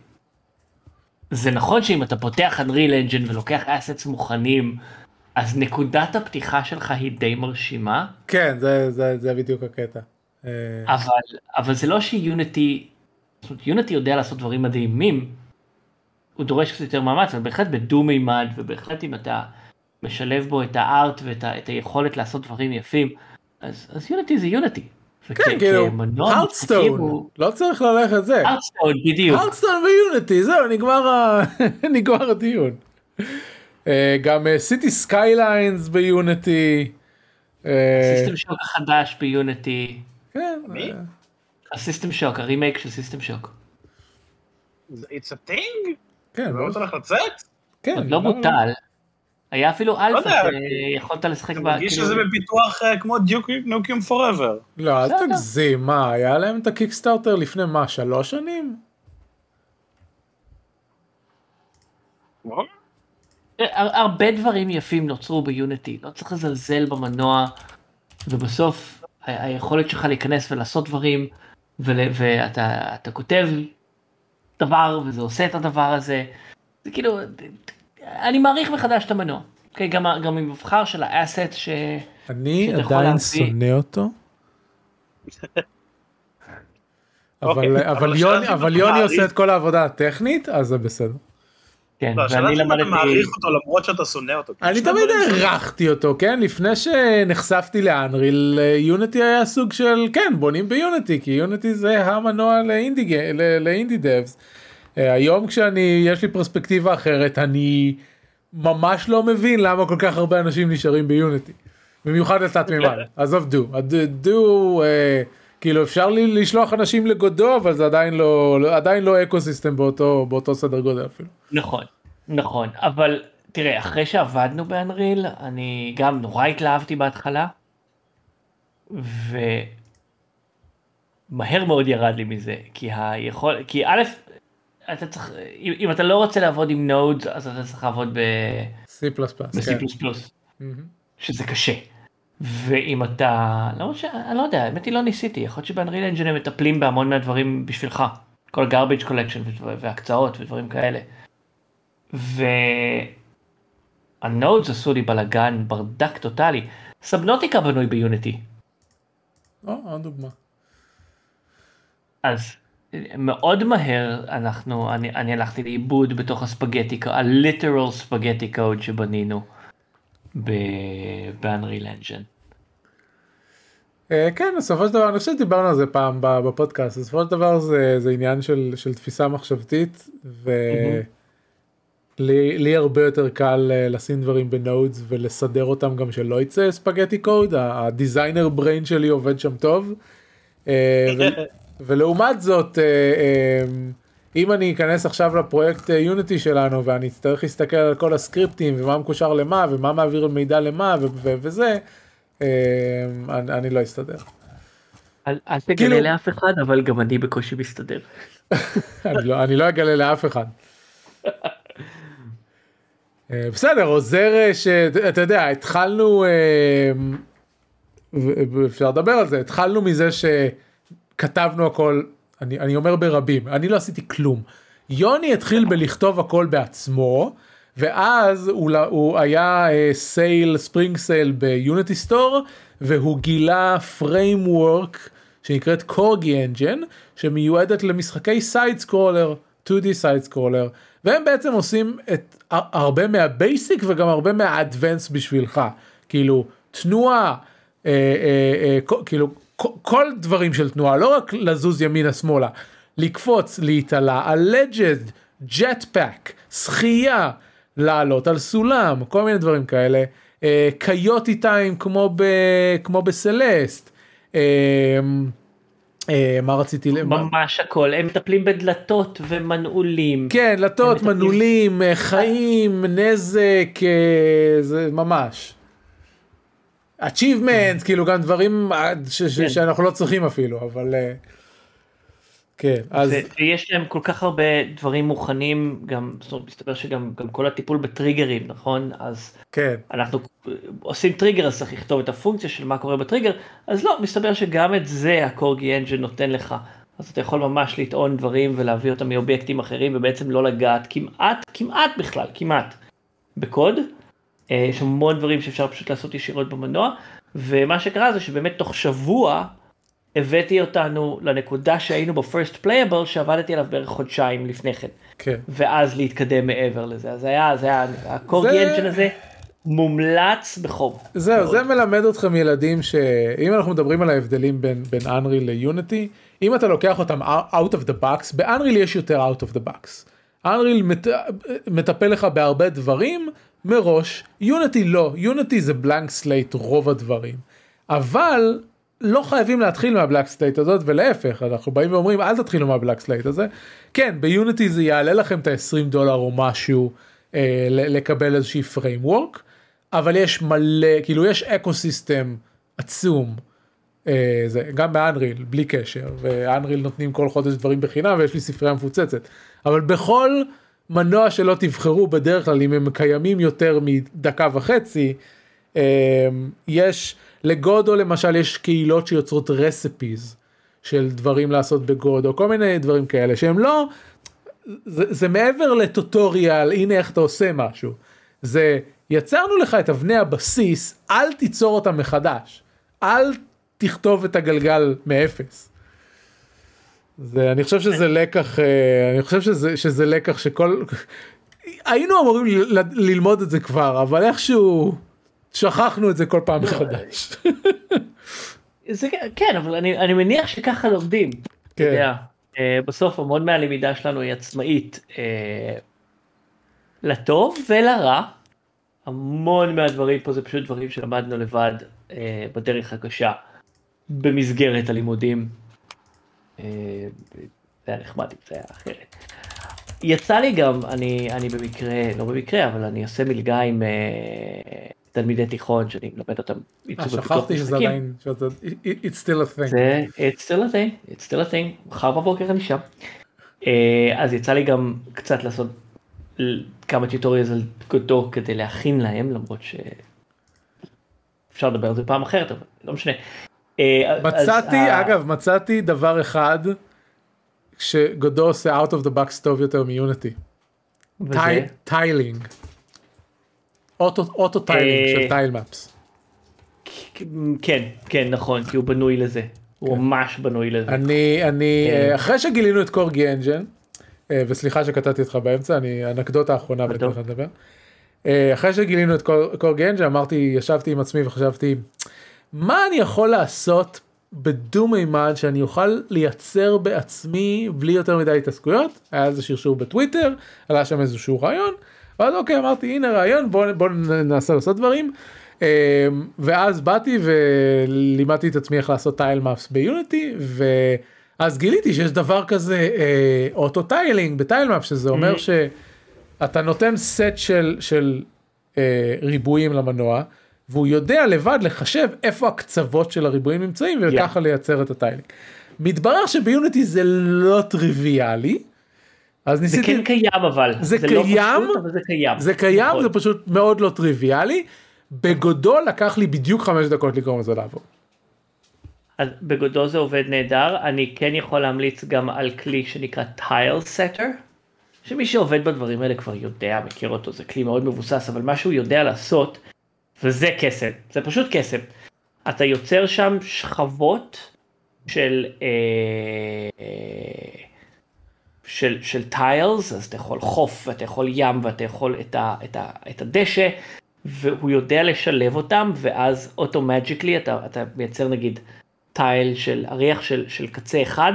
נכון שאם אתה פותח Unreal Engine ולוקח אסטס מוכנים, אז נקודת הפתיחה שלך היא די מרשימה. כן, זה, זה, זה בדיוק הקטע. אה, אבל, אבל זה לא שיוניטי, זאת אומרת יוניטי יודע לעשות דברים מדהימים, הוא דורש קצת יותר מאמץ, אבל בהחלט בדו מימד, ובהחלט אם אתה משלב בו את ה art ואת ה, את היכולת לעשות דברים יפים, אז, אז Unity זה Unity. כן, כאילו, Hearthstone, לא צריך ללכת זה. Hearthstone, בדיוק. Hearthstone ו Unity, זהו, נגמר ה- [laughs] נגמר הדיון. אה, גם Cities Skylines ב Unity. System Shock החדש ב Unity, כן, מי? ה System Shock, ה remake של System Shock. It's a thing? כן, זה לא הולך לצאת? כן, עוד לא בוטל. היה אפילו אלפא יודע. שיכולת לשחק אני בה, מרגיש כאילו- שזה בפיתוח אה, כמו Duke Nukem Forever. לא, אל. תגזים, מה, היה להם את ה Kickstarter לפני מה, שלוש שנים? הר- הרבה דברים יפים נוצרו ב Unity, לא צריך לזלזל במנוע, ובסוף היכולת שלך להיכנס ולעשות דברים, ואתה אתה כותב דבר וזה עושה את הדבר הזה, זה כאילו, אני מעריך מחדש את המנוע, אוקיי, גם גם עם מבחר של האסט ש... אני עדיין שונא אותו. אבל [laughs] אוקיי, אבל אבל יוני השאלה אבל אתה יוני מעריך- עושה את כל העבודה הטכנית אז זה בסדר. כן, לא, השאלה ואני אם אתה למדתי, מעריך אותו למרות שאתה שונא אותו. אני תמיד. הערכתי אותו כן לפני שנחשפתי ל Unreal Unity היה סוג של כן בונים ב Unity כי Unity זה המנוע לאינדי ג- ל- ל indie devs. אה, היום כשאני יש לי פרספקטיבה אחרת אני ממש לא מבין למה כל כך הרבה אנשים נשארים ב Unity. במיוחד לתלת מימד עזוב דו דו אה, כאילו אפשר לי לשלוח אנשים ל Godot אבל זה עדיין לא עדיין לא ecosystem באותו באותו סדר גודל אפילו. נכון, נכון, אבל תראה, אחרי שעבדנו ב Unreal, אני גם נורא התלהבתי בהתחלה, ומהר מאוד ירד לי מזה, כי היכול, כי א', אתה צריך, אם, אם אתה לא רוצה לעבוד עם node, אז אתה צריך לעבוד ב-C++, C++. כן. שזה קשה. ואם אתה, לא ש... אני לא יודע, האמת היא לא ניסיתי, יכול להיות שב Unreal Engine הם מטפלים בהמון מהדברים בשבילך. כל garbage collection והקצאות ודברים כאלה. וה nodes עשו לי בלאגן ברדק טוטאלי. Subnautica בנוי ב Unity. או, עוד דוגמה. אז מאוד מהר אנחנו, אני, אני הלכתי לאיבוד בתוך הספגטי, ה literal spaghetti code שבנינו ב Unreal Engine. אה, כן בסופו של דבר אני חושב שדיברנו על זה פעם ב- בפודקאסט בסופו של דבר זה זה עניין של של תפיסה מחשבתית ולי לי הרבה יותר קל אה, לשים דברים ב nodes ולסדר אותם גם שלא יצא spaghetti code ה designer brain שלי עובד שם טוב. [laughs] אה, ולעומת זאת אה, אה, אם אני אכנס עכשיו לפרויקט יוניטי שלנו ואני אצטרך להסתכל על כל הסקריפטים ומה מקושר למה ומה מעביר מידע למה וזה אה, אני, אני לא אסתדר. אל, אל כאילו- תגלה לאף אחד, אבל גם אני בקושי מסתדר. [laughs] אני לא, אני לא אגלה לאף אחד. אה, בסדר עוזר אה, שאתה יודע התחלנו אה, ואפשר לדבר על זה התחלנו מזה שכתבנו הכל אני, אני אומר ברבים אני לא עשיתי כלום. יוני התחיל בלכתוב הכל בעצמו ואז הוא, הוא היה sale spring sale ב Unity Store והוא גילה framework שנקראת Corgi Engine שמיועדת למשחקי side scroller 2D side scroller והם בעצם עושים את הרבה מה basic וגם הרבה מה advanced בשבילך כאילו תנועה אה, אה, אה, כאילו כל- דברים של תנועה לא רק לזוז ימינה שמאלה לקפוץ ל jet jet pack שחייה לעלות על סולם כל מיני דברים כאלה אה, coyote time כמו ב, כמו ב Celeste. אה, אה, מה רציתי ל- ממש הכל, הם מטפלים בדלתות ומנעולים. כן דלתות מנעולים אה, חיים נזק אה, זה ממש. Achievements כאילו גם דברים אה, ש- ש- כן. שאנחנו לא צריכים אפילו אבל אה, כן, אז... ויש להם כל כך הרבה דברים מוכנים, גם, זאת אומרת, מסתבר שגם גם כל הטיפול בטריגרים, נכון? אז כן. אנחנו עושים טריגר, אז צריך לכתוב את הפונקציה של מה קורה בטריגר, אז לא, מסתבר שגם את זה הקורגי אנג'ן נותן לך. אז אתה יכול ממש לטעון דברים ולהביא אותם מאובייקטים אחרים ובעצם לא לגעת כמעט, כמעט בכלל, כמעט, בקוד. אה, יש המון דברים שאפשר פשוט לעשות ישירות במנוע, ומה שקרה זה שבאמת תוך שבוע הבאתי אותנו לנקודה שהיינו ב first playable שעבדתי עליו בערך חודשיים לפני כן. כן. ואז להתקדם מעבר לזה. אז היה, זה היה, ה Corgi Engine הזה מומלץ בחום. זהו, מאוד. זה מלמד אתכם ילדים שאם אנחנו מדברים על ההבדלים בין, בין Unreal ל Unity, אם אתה לוקח אותם out of the box, ב-Unreal יש יותר out of the box. מת, מטפל לך בהרבה דברים מראש, Unity לא, Unity זה blank slate רוב הדברים. אבל לא חייבים להתחיל מה blank slate הזאת ולהפך אנחנו באים ואומרים אל תתחילו מה blank slate הזה כן ב Unity זה יעלה לכם את ה-20 דולר או משהו אה, לקבל איזושהי framework אבל יש מלא כאילו יש ecosystem עצום אה, זה גם ב Unreal בלי קשר ו Unreal נותנים כל חודש דברים בחינם ויש לי ספרייה מפוצצת אבל בכל מנוע שלא תבחרו בדרך כלל אם הם קיימים יותר מדקה וחצי אה, יש. לגודו למשל יש קהילות שיוצרות רסיפיז של דברים לעשות בגודו כל מיני דברים כאלה שהם לא זה, זה מעבר לטוטוריאל הנה איך אתה עושה משהו זה יצרנו לך את אבני הבסיס אל תיצור אותם מחדש אל תכתוב את הגלגל מאפס. זה אני חושב שזה לקח אה, אני חושב שזה שזה לקח שכל היינו אמורים ללמוד את זה כבר אבל איכשהו שכחנו את זה כל פעם מחדש. זה, כן אבל אני, אני מניח שככה לומדים. כן. יודע, אה, בסוף המון מהלמידה שלנו היא עצמאית אה, לטוב ולרע. המון מהדברים פה זה פשוט דברים שלמדנו לבד בדרך הקשה במסגרת הלימודים. אה, זה היה נחמד אם זה היה אחרת. יצא לי גם, אני, אני במקרה, לא במקרה, אבל אני עושה מלגה עם אה, תלמידי תיכון שאני מלמד אותם עיצוב אה, ופיתוח שכחתי שזה משחקים. עדיין, שאתה- it's still a thing. זה it's still a thing, it's still a thing, מחר בבוקר אני שם. אה, אז יצא לי גם קצת לעשות כמה טיוטוריאלס על Godot כדי להכין להם למרות ש... אפשר לדבר על זה פעם אחרת אבל לא משנה. אה, אז מצאתי, ה- אגב, מצאתי דבר אחד ש Godot עושה out of the box טוב יותר מ Unity. tiling. Auto tiling אה, של tile maps. כן, כן נכון, כי הוא בנוי לזה. הוא ממש בנוי לזה. אני, אני, כן. אה, אחרי שגילינו את Corgi Engine, אה, וסליחה שקטעתי אותך באמצע, אני, אנקדוטה האחרונה ואני לך לדבר. אה, אחרי שגילינו את קור- קורגי אנג'ן, אמרתי, ישבתי עם עצמי וחשבתי, מה אני יכול לעשות בדו מימד שאני אוכל לייצר בעצמי בלי יותר מדי התעסקויות? היה איזה שרשור בטוויטר, עלה שם איזשהו רעיון, ואז אוקיי, אמרתי, הנה רעיון, בוא, בוא ננסה לעשות דברים. אה, ואז באתי ולימדתי את עצמי איך לעשות טייל מאפס ביוניטי, ואז גיליתי שיש דבר כזה auto tiling ב tile maps, שזה אומר Mhm. שאתה נותן סט של, של אה, ריבועים למנוע, והוא יודע לבד לחשב איפה הקצוות של הריבועים נמצאים, וככה לייצר את ה tiling. מתברר שב Unity זה לא טריוויאלי, אז זה ניסיתי... כן קיים אבל. זה לא קיים, פשוט, אבל זה קיים. זה קיים, נכון. זה פשוט מאוד לא טריוויאלי. ב Godot לקח לי בדיוק חמש דקות לגרום לזה לעבוד. אז בגודו זה עובד נהדר, אני כן יכול להמליץ גם על כלי שנקרא טייל סטר, שמי שעובד בדברים האלה כבר יודע, מכיר אותו, זה כלי מאוד מבוסס, אבל מה שהוא יודע לעשות, וזה קסם, זה פשוט קסם. אתה יוצר שם שכבות של, אה, של, של טיילס, אז אתה יכול חוף, ואתה יכול ים, ואתה יכול את, ה, את, ה, את הדשא, והוא יודע לשלב אותם, ואז automagically אתה, אתה מייצר נגיד tile של אריח של, של קצה אחד,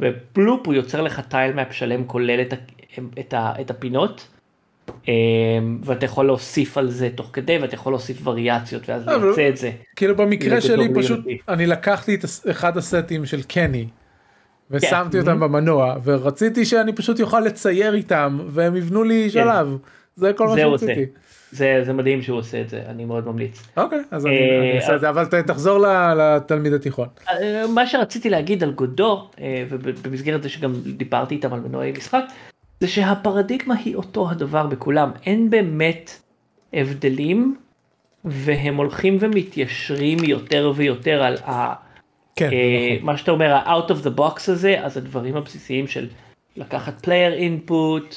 ו bloop הוא יוצר לך tile map שלם כולל את, ה, את, ה, את הפינות. אמ, ואתה יכול להוסיף על זה תוך כדי ואתה יכול להוסיף וריאציות ואז אבל- לייצא את זה. כאילו במקרה שלי. פשוט אני לקחתי את אחד הסטים של Kenney. ושמתי כן. אותם במנוע ורציתי שאני פשוט אוכל לצייר איתם והם יבנו לי שלב זה כל מה עושה. שרציתי. זה, זה מדהים שהוא עושה את זה, אני מאוד ממליץ. אוקיי, אז אני אה, אני אעשה את זה, אבל תחזור לתלמיד התיכון. אה, מה שרציתי להגיד על גודו, אה, ובמסגרת זה שגם דיברתי איתם על מנועי משחק, זה שהפרדיגמה היא אותו הדבר בכולם, אין באמת הבדלים, והם הולכים ומתיישרים יותר ויותר על ה... כן, אה, נכון. מה שאתה אומר, ה-out of the box הזה, אז הדברים הבסיסיים של לקחת player input,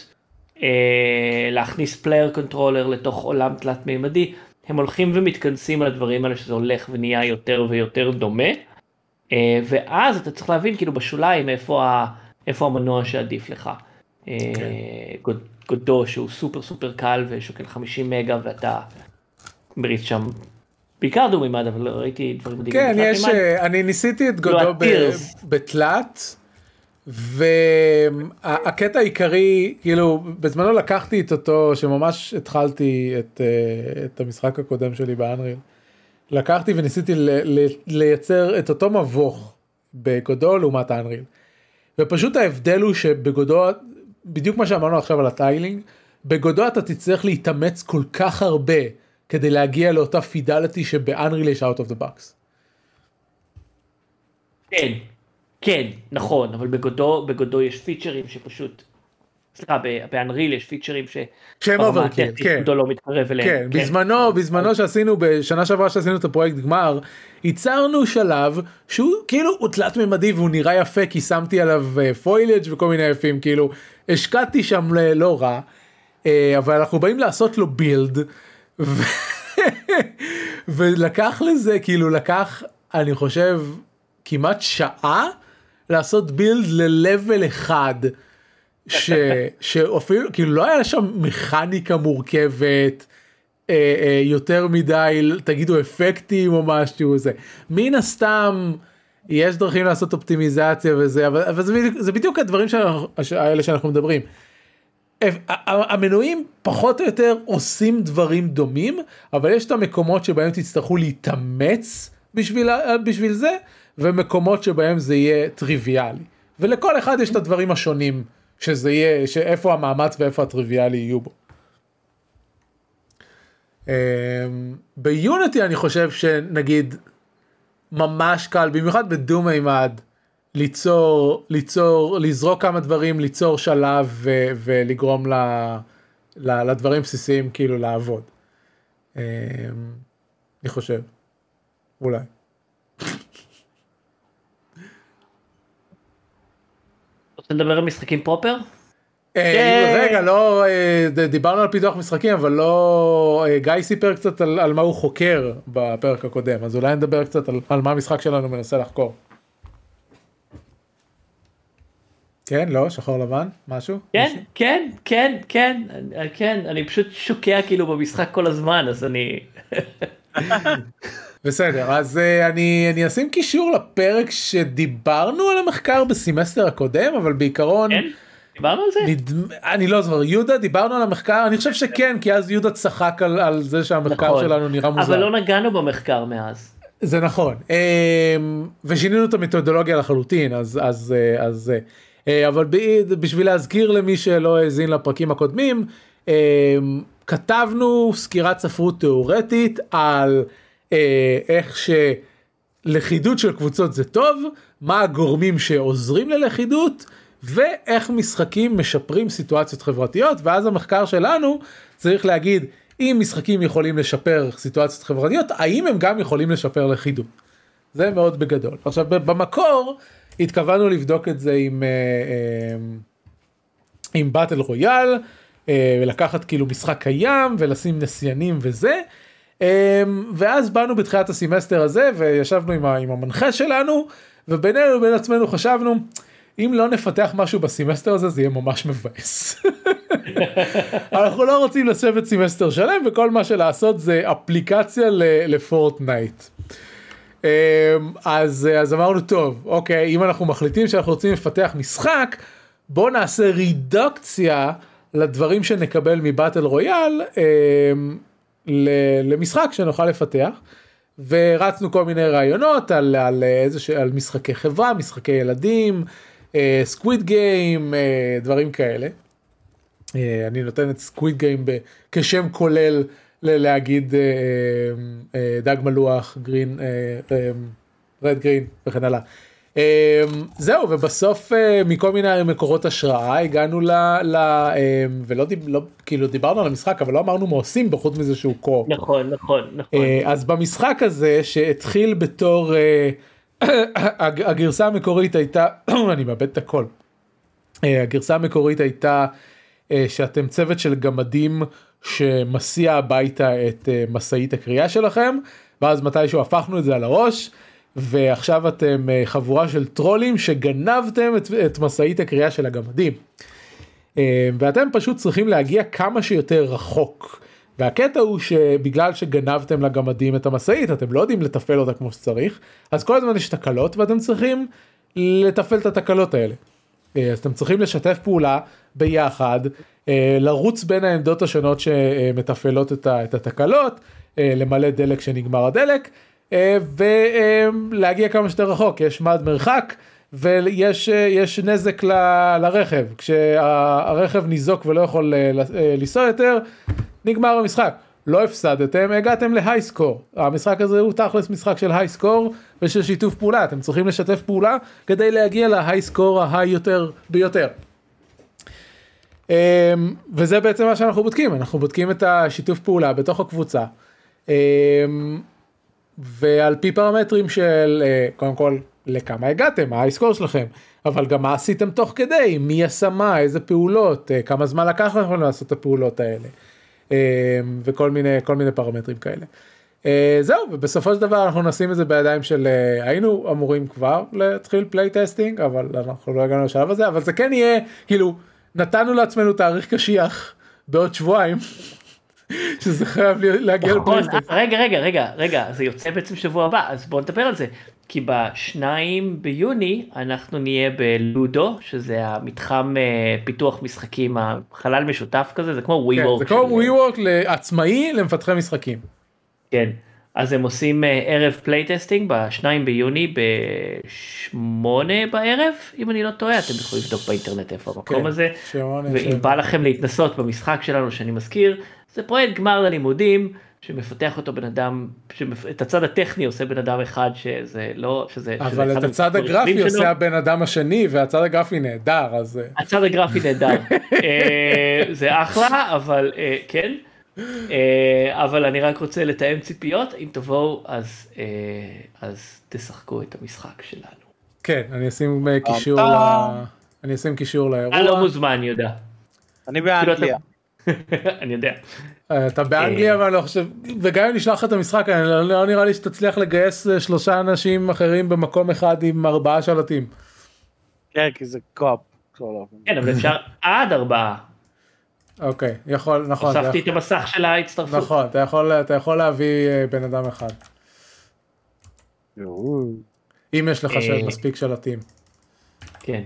אה, להכניס player controller לתוך עולם תלת מימדי, הם הולכים ומתכנסים על הדברים האלה שזה הולך ונהיה יותר ויותר דומה. אה, ואז אתה צריך להבין כאילו בשוליים איפה, ה, איפה המנוע שעדיף לך. אה, גוד- גודו שהוא סופר סופר קל ושוקל 50 מגה ואתה מריץ שם בעיקר דו מימד אבל ראיתי דברים מדהימים. כן, יש. אה, אני ניסיתי את גודו ב- ה-tiers. בתלת, והקטע העיקרי, כאילו, בזמנו לקחתי את אותו, שממש התחלתי את, אה, את המשחק הקודם שלי באנריל, לקחתי וניסיתי ל- ל- לייצר את אותו מבוך בגודו לעומת האנריל. ופשוט ההבדל הוא שבגודו, בדיוק מה שאמרנו עכשיו על הטיילינג, בגודו אתה תצטרך להתאמץ כל כך הרבה כדי להגיע לאותה פידליטי שבאנריל יש out of the box. כן, כן, נכון, אבל בגודו, בגודו יש פיצ'רים שפשוט, סליחה, באנריל יש פיצ'רים ש... שהם הטכנית כן. גודו לא מתקרב אליהם. כן, בזמנו, בזמנו שעשינו, בשנה שעברה שעשינו את הפרויקט גמר, ייצרנו שלב שהוא כאילו הוא תלת מימדי והוא נראה יפה כי שמתי עליו פוילג' וכל מיני יפים, כאילו השקעתי שם לא רע, אה, אבל אנחנו באים לעשות לו בילד, ו... [laughs] ולקח לזה, כאילו לקח, אני חושב, כמעט שעה לעשות בילד ל-level אחד. ש, שאפילו כאילו לא היה שם מכניקה מורכבת אה, אה, יותר מדי תגידו אפקטים או משהו זה מן הסתם יש דרכים לעשות אופטימיזציה וזה אבל, אבל זה, בדיוק, זה בדיוק הדברים שאנחנו, האלה שאנחנו מדברים. ה- ה- המנועים פחות או יותר עושים דברים דומים אבל יש את המקומות שבהם תצטרכו להתאמץ בשביל, בשביל זה ומקומות שבהם זה יהיה טריוויאלי ולכל אחד יש את הדברים השונים שזה יהיה שאיפה המאמץ ואיפה הטריוויאלי יהיו בו. אמ, ביוניטי אני חושב שנגיד ממש קל במיוחד בדו מימד ליצור ליצור לזרוק כמה דברים ליצור שלב ו, ולגרום ל, ל, לדברים בסיסיים כאילו לעבוד. אמ, אני חושב. אולי. רוצה לדבר על משחקים פרופר? אה, רגע לא אה, דיברנו על פיתוח משחקים אבל לא אה, גיא סיפר קצת על, על מה הוא חוקר בפרק הקודם אז אולי נדבר קצת על, על מה המשחק שלנו מנסה לחקור. כן לא שחור לבן משהו? כן? כן, כן, כן, כן, אני פשוט שוקע כאילו במשחק כל הזמן, אז אני... [laughs] בסדר אז אה, אני אני אשים קישור לפרק שדיברנו על המחקר בסמסטר הקודם אבל בעיקרון. כן? דיברנו על זה? נדמ... אני לא זוכר יהודה דיברנו על המחקר אני חושב שכן כי אז יהודה צחק על, על זה שהמחקר נכון. שלנו נראה מוזר. אבל לא נגענו במחקר מאז. זה נכון אמ, ושינינו את המתודולוגיה לחלוטין אז אז אה, אז אה, אה, אבל בשביל להזכיר למי שלא האזין לפרקים הקודמים כתבנו סקירת ספרות תיאורטית על אה, איך שלכידות של קבוצות זה טוב מה הגורמים שעוזרים ללכידות ואיך משחקים משפרים סיטואציות חברתיות ואז המחקר שלנו צריך להגיד אם משחקים יכולים לשפר סיטואציות חברתיות האם הם גם יכולים לשפר לכידות. זה מאוד בגדול. עכשיו במקור התכוונו לבדוק את זה עם אה, אה, עם battle royale אה, ולקחת כאילו משחק קיים ולשים נסיינים וזה. אה, ואז באנו בתחילת הסמסטר הזה וישבנו עם, ה- עם המנחה שלנו ובינינו לבין עצמנו חשבנו אם לא נפתח משהו בסמסטר הזה זה יהיה ממש מבאס. [laughs] אנחנו לא רוצים לשבת סמסטר שלם וכל מה שנעשה זה אפליקציה ל Fortnite. אמ, אז אז אמרנו טוב אוקיי אם אנחנו מחליטים שאנחנו רוצים לפתח משחק בוא נעשה רידוקציה לדברים שנקבל מ battle royale אמ, למשחק שנוכל לפתח. ורצנו כל מיני רעיונות על, על, איזה, ש- על משחקי חברה משחקי ילדים Squid Game דברים כאלה. אה, אני נותן את Squid Game כשם כולל ל- להגיד אה, אה, דג מלוח, גרין, רד גרין וכן הלאה. אה, זהו ובסוף אה, מכל מיני מקורות השראה הגענו ל... ל אה, ולא דיב, לא, כאילו דיברנו על המשחק אבל לא אמרנו מה עושים בחוץ מזה שהוא קו. נכון, נכון, נכון. אה, אז במשחק הזה שהתחיל בתור אה, [coughs] הג- הגרסה המקורית הייתה [coughs] אני מאבד את הכל. הגרסה המקורית הייתה שאתם צוות של גמדים שמסיע הביתה את משאית הקריאה שלכם ואז מתישהו הפכנו את זה על הראש ועכשיו אתם אה, חבורה של טרולים שגנבתם את, את משאית הקריאה של הגמדים. אה, ואתם פשוט צריכים להגיע כמה שיותר רחוק. והקטע הוא שבגלל שגנבתם לגמדים את המשאית אתם לא יודעים לתפעל אותה כמו שצריך אז כל הזמן יש תקלות ואתם צריכים לתפעל את התקלות האלה. אה, אז אתם צריכים לשתף פעולה ביחד לרוץ בין העמדות השונות שמתפעלות את התקלות למלא דלק שנגמר הדלק ולהגיע כמה שיותר רחוק יש מד מרחק ויש אה, יש נזק ל- לרכב כשהרכב ניזוק ולא יכול אה, אה, לנסוע יותר נגמר המשחק. לא הפסדתם, הגעתם להיי סקור. המשחק הזה הוא תכלס משחק של היי סקור ושל שיתוף פעולה. אתם צריכים לשתף פעולה כדי להגיע להיי סקור ההיי יותר ביותר. אמ, וזה בעצם מה שאנחנו בודקים, אנחנו בודקים את השיתוף פעולה בתוך הקבוצה. ועל פי פרמטרים של אה, קודם כל לכמה הגעתם, מה ההיסקור שלכם, אבל גם מה עשיתם תוך כדי, מי עשה מה, איזה פעולות, אה, כמה זמן לקח לכם לעשות את הפעולות האלה, אה, וכל מיני, כל מיני פרמטרים כאלה. זהו, ובסופו של דבר אנחנו נשים את זה בידיים של, היינו אמורים כבר להתחיל play testing, אבל אנחנו לא הגענו לשלב הזה, אבל זה כן יהיה, כאילו, נתנו לעצמנו תאריך קשיח בעוד שבועיים. שזה חייב להגיע נכון, ל play testing. רגע, רגע, רגע, רגע, זה יוצא בעצם שבוע הבא, אז בואו נדבר על זה. כי בשניים ביוני אנחנו נהיה בלודו, שזה המתחם אה, פיתוח משחקים, החלל משותף כזה, זה כמו We כן, Work. זה כמו WeWork לעצמאי למפתחי משחקים. כן, אז הם עושים אה, ערב playtesting בשניים ביוני בשמונה בערב, אם אני לא טועה, אתם יכולים לבדוק באינטרנט איפה המקום כן, הזה. ואם. בא לכם להתנסות במשחק שלנו שאני מזכיר, זה פרויקט גמר ללימודים שמפתח אותו בן אדם, שמפ... את הצד הטכני עושה בן אדם אחד שזה לא, שזה, שזה אבל אחד את הצד הגרפי שלו. עושה הבן אדם השני והצד הגרפי נהדר אז אה, הצד הגרפי נהדר, [laughs] אה, זה אחלה, אבל אה, כן, אבל אני רק רוצה לתאם ציפיות, אם תבואו אז, אז תשחקו את המשחק שלנו. כן אני אשים קישור. ל- אני אשים קישור אתה לא לאירוע. מוזמן יהודה, אני כאילו באנגליה. [laughs] אני יודע. אה, אתה באנגליה אה. אבל אני לא חושב וגם אם נשלח לך את המשחק אני לא לא נראה לי שתצליח לגייס אה, שלושה אנשים אחרים במקום אחד עם ארבעה שלטים. כן, כי זה קו-אפ. כן, אבל אפשר עד ארבעה. אוקיי יכול נכון הוספתי את המסך של ההצטרפות. נכון אתה יכול אתה יכול להביא אה, בן אדם אחד אם יש לך אה. של- מספיק שלטים. כן.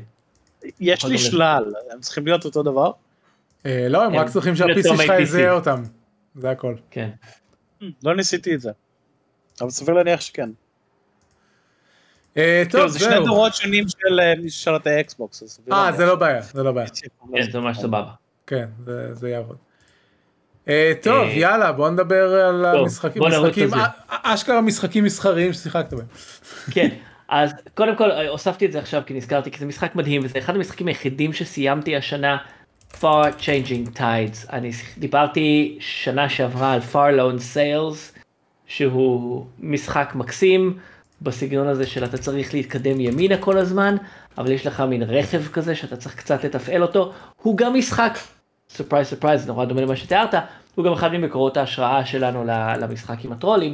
יש לי שלל, הם צריכים להיות אותו דבר? אה, לא הם רק צריכים שה-PC שלך. יזהה אותם. זה הכל. כן. לא ניסיתי את זה. אבל סביר להניח שכן. אה, טוב זה שני זהו. דורות שונים של אה, ששלטי אקסבוקס. אז סביר אה להניח זה לא בעיה זה לא בעיה. כן, זה ממש סבבה. כן זה זה יעבוד. אה, טוב אה, יאללה בוא נדבר על המשחקים אשכרה משחקים מסחריים ששיחקת בהם. כן. [laughs] אז קודם כל אה, הוספתי את זה עכשיו כי נזכרתי כי זה משחק מדהים וזה אחד המשחקים היחידים שסיימתי השנה far changing tides. אני דיברתי שנה שעברה על far loan sales שהוא משחק מקסים בסגנון הזה של אתה צריך להתקדם ימינה כל הזמן אבל יש לך מין רכב כזה שאתה צריך קצת לתפעל אותו. הוא גם משחק surprise surprise נורא דומה למה שתיארת הוא גם אחד ממקורות ההשראה שלנו למשחק עם הטרולים.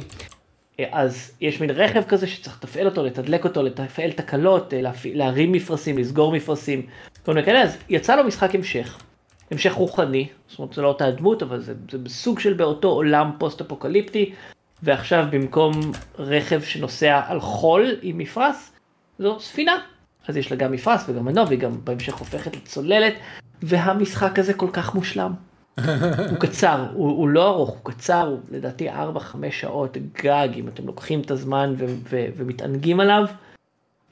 אז יש מין רכב כזה שצריך לתפעל אותו, לתדלק אותו, לתפעל תקלות, אה, להרים מפרשים, לסגור מפרשים, כל מיני כאלה, אז יצא לו משחק המשך, המשך רוחני, זאת אומרת זה לא אותה דמות, אבל זה, זה בסוג של באותו עולם פוסט אפוקליפטי, ועכשיו במקום רכב שנוסע על חול עם מפרש, זו ספינה, אז יש לה גם מפרש וגם מנוע, והיא גם בהמשך הופכת לצוללת, והמשחק הזה כל כך מושלם. [laughs] הוא קצר, הוא, הוא לא ארוך, הוא קצר, הוא לדעתי 4-5 שעות גג, אם אתם לוקחים את הזמן ו, ו, ומתענגים עליו,